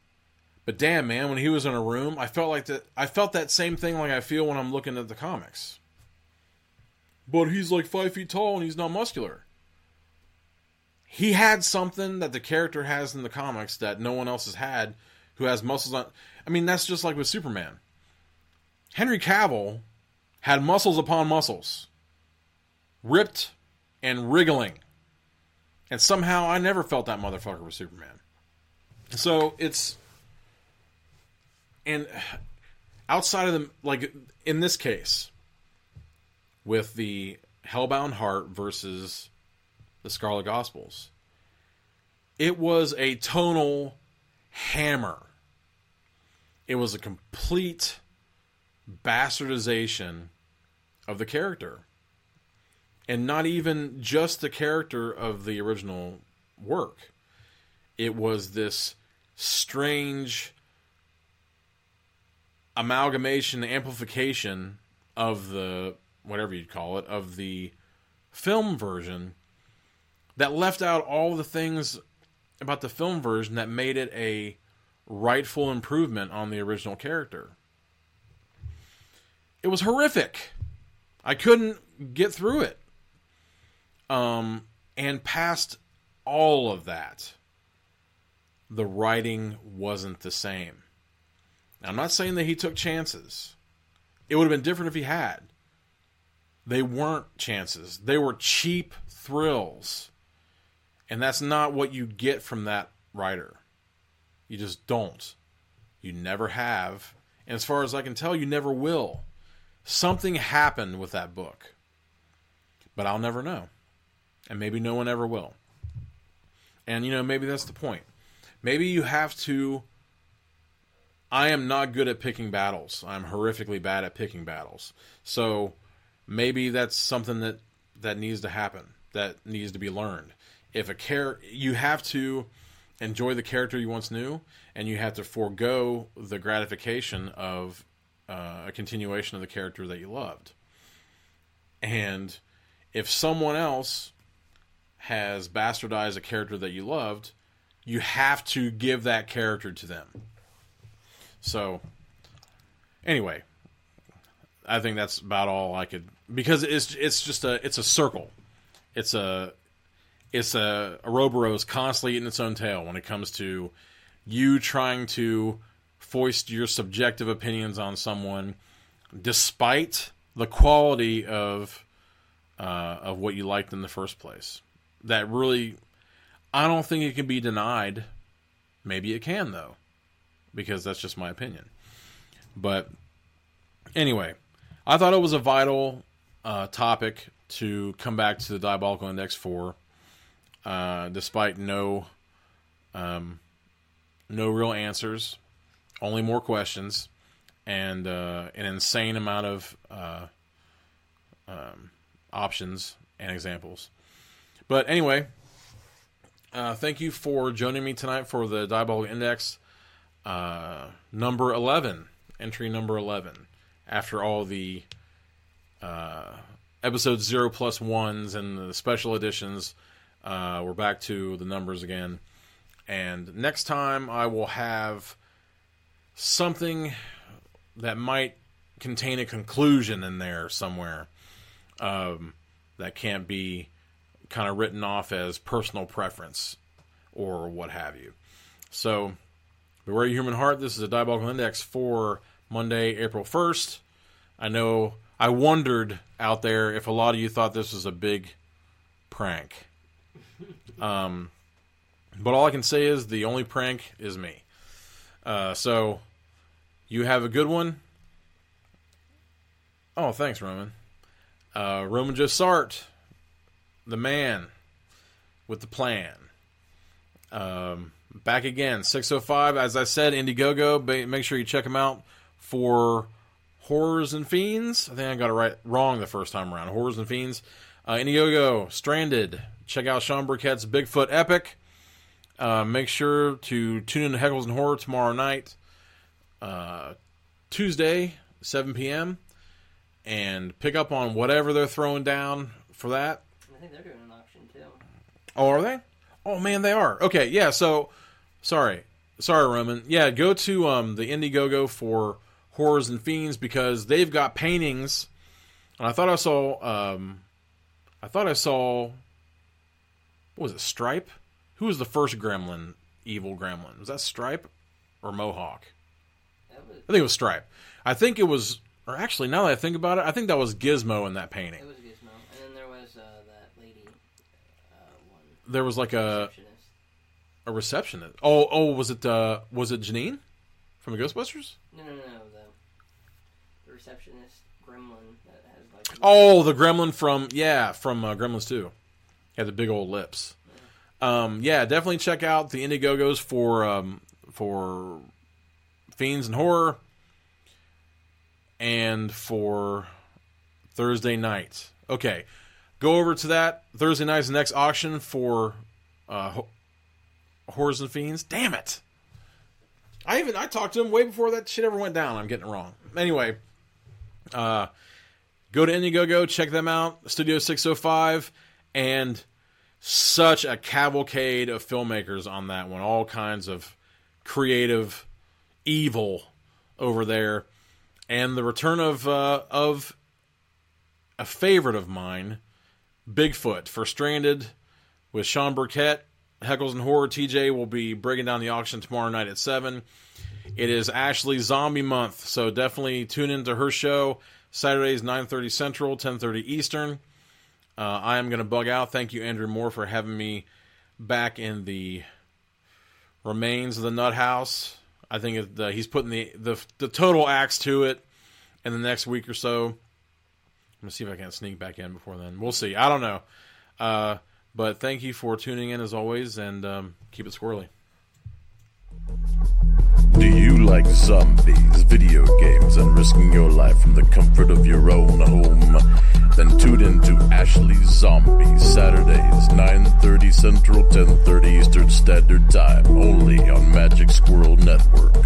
But damn, man, when he was in a room, I felt like that. I felt that same thing like I feel when I'm looking at the comics. But he's like five feet tall and he's not muscular. He had something that the character has in the comics that no one else has had, who has muscles on. I mean, that's just like with Superman. Henry Cavill had muscles upon muscles, ripped and wriggling, and somehow I never felt that motherfucker was Superman. So it's and outside of the like in this case with the Hellbound Heart versus the Scarlet Gospels, it was a tonal hammer. It was a complete bastardization of the character. And not even just the character of the original work. It was this strange amalgamation, amplification of the whatever you'd call it, of the film version that left out all the things about the film version that made it a rightful improvement on the original character. It was horrific. I couldn't get through it. Um, and past all of that, the writing wasn't the same. Now, I'm not saying that he took chances. It would have been different if he had. They weren't chances. They were cheap thrills. And that's not what you get from that writer. You just don't. You never have. And as far as I can tell, you never will. Something happened with that book. But I'll never know. And maybe no one ever will. And, you know, maybe that's the point. Maybe you have to. I am not good at picking battles. I'm horrifically bad at picking battles. So maybe that's something that, that needs to happen, that needs to be learned. If a care, you have to enjoy the character you once knew, and you have to forego the gratification of uh, a continuation of the character that you loved. And if someone else has bastardized a character that you loved, you have to give that character to them. So, anyway, I think that's about all I could because it's it's just a it's a circle. It's a it's a Ouroboros constantly eating its own tail when it comes to you trying to foist your subjective opinions on someone, despite the quality of uh, of what you liked in the first place. That really, I don't think it can be denied. Maybe it can though, because that's just my opinion. But anyway, I thought it was a vital uh, topic to come back to the Diabolical Index for, uh, despite no um, no real answers, only more questions, and uh, an insane amount of uh, um, options and examples. But anyway, uh, thank you for joining me tonight for the Diabolical Index uh, number 11, entry number 11, after all the uh, episode 0 plus 1s and the special editions. Uh, we're back to the numbers again. And next time I will have something that might contain a conclusion in there somewhere um, that can't be kind of written off as personal preference or what have you. So, beware your human heart. This is a diabolical index for Monday, April 1st. I know I wondered out there if a lot of you thought this was a big prank. [laughs] Um, but all I can say is the only prank is me. Uh, so you have a good one. Oh, thanks, Roman. Uh, Roman Jossart, the man with the plan. Um, back again, 605. As I said, Indiegogo. Make sure you check them out for Horrors and Fiends. I think I got it right wrong the first time around. Horrors and Fiends. Uh, Indiegogo, Stranded. Check out Sean Burkett's Bigfoot Epic. Uh, make sure to tune in to Heckles and Horror tomorrow night, uh, Tuesday, 7 p.m., and pick up on whatever they're throwing down for that. I think they're doing an auction too. Oh, are they? Oh man, they are. Okay, yeah. So, sorry, sorry, Roman. Yeah, go to um, the Indiegogo for Horrors and Fiends because they've got paintings. And I thought I saw, um, I thought I saw, what was it? Stripe. Who was the first Gremlin? Evil Gremlin. Was that Stripe or Mohawk? That was I think it was Stripe. I think it was, or actually, now that I think about it, I think that was Gizmo in that painting. it was Gizmo, and then there was uh, that lady, uh, one There was like a receptionist. a receptionist. Oh, oh, was it uh, was it Janine from the Ghostbusters? No, no, no, the, the receptionist gremlin that has like. Oh, the Gremlin from yeah from uh, Gremlins Two. Had the big old lips. Um, yeah, definitely check out the Indiegogos for um, for Fiends and Horror, and for Thursday night. Okay, go over to that Thursday night's next auction for uh, Ho- Horrors and Fiends. Damn it! I even I talked to him way before that shit ever went down. I'm getting it wrong. Anyway, uh, go to Indiegogo, check them out. Studio 605, and such a cavalcade of filmmakers on that one. All kinds of creative evil over there, and the return of uh, of a favorite of mine, Bigfoot for Stranded, with Sean Burkett. Heckles and Horror TJ will be breaking down the auction tomorrow night at seven. It is Ashley Zombie Month, so definitely tune into her show. Saturdays 9:30 Central, 10:30 Eastern. Uh, I am going to bug out. Thank you, Andrew Moore, for having me back in the remains of the Nut House. I think he's putting the, the the total axe to it in the next week or so. I'm gonna see if I can sneak back in before then. We'll see. I don't know. Uh, but thank you for tuning in as always, and um, keep it squirrely. Do you like zombies, video games, and risking your life from the comfort of your own home? Then tune in to Ashley Zombie Saturdays, 9:30 Central, 10:30 Eastern Standard Time, only on Magic Squirrel Network.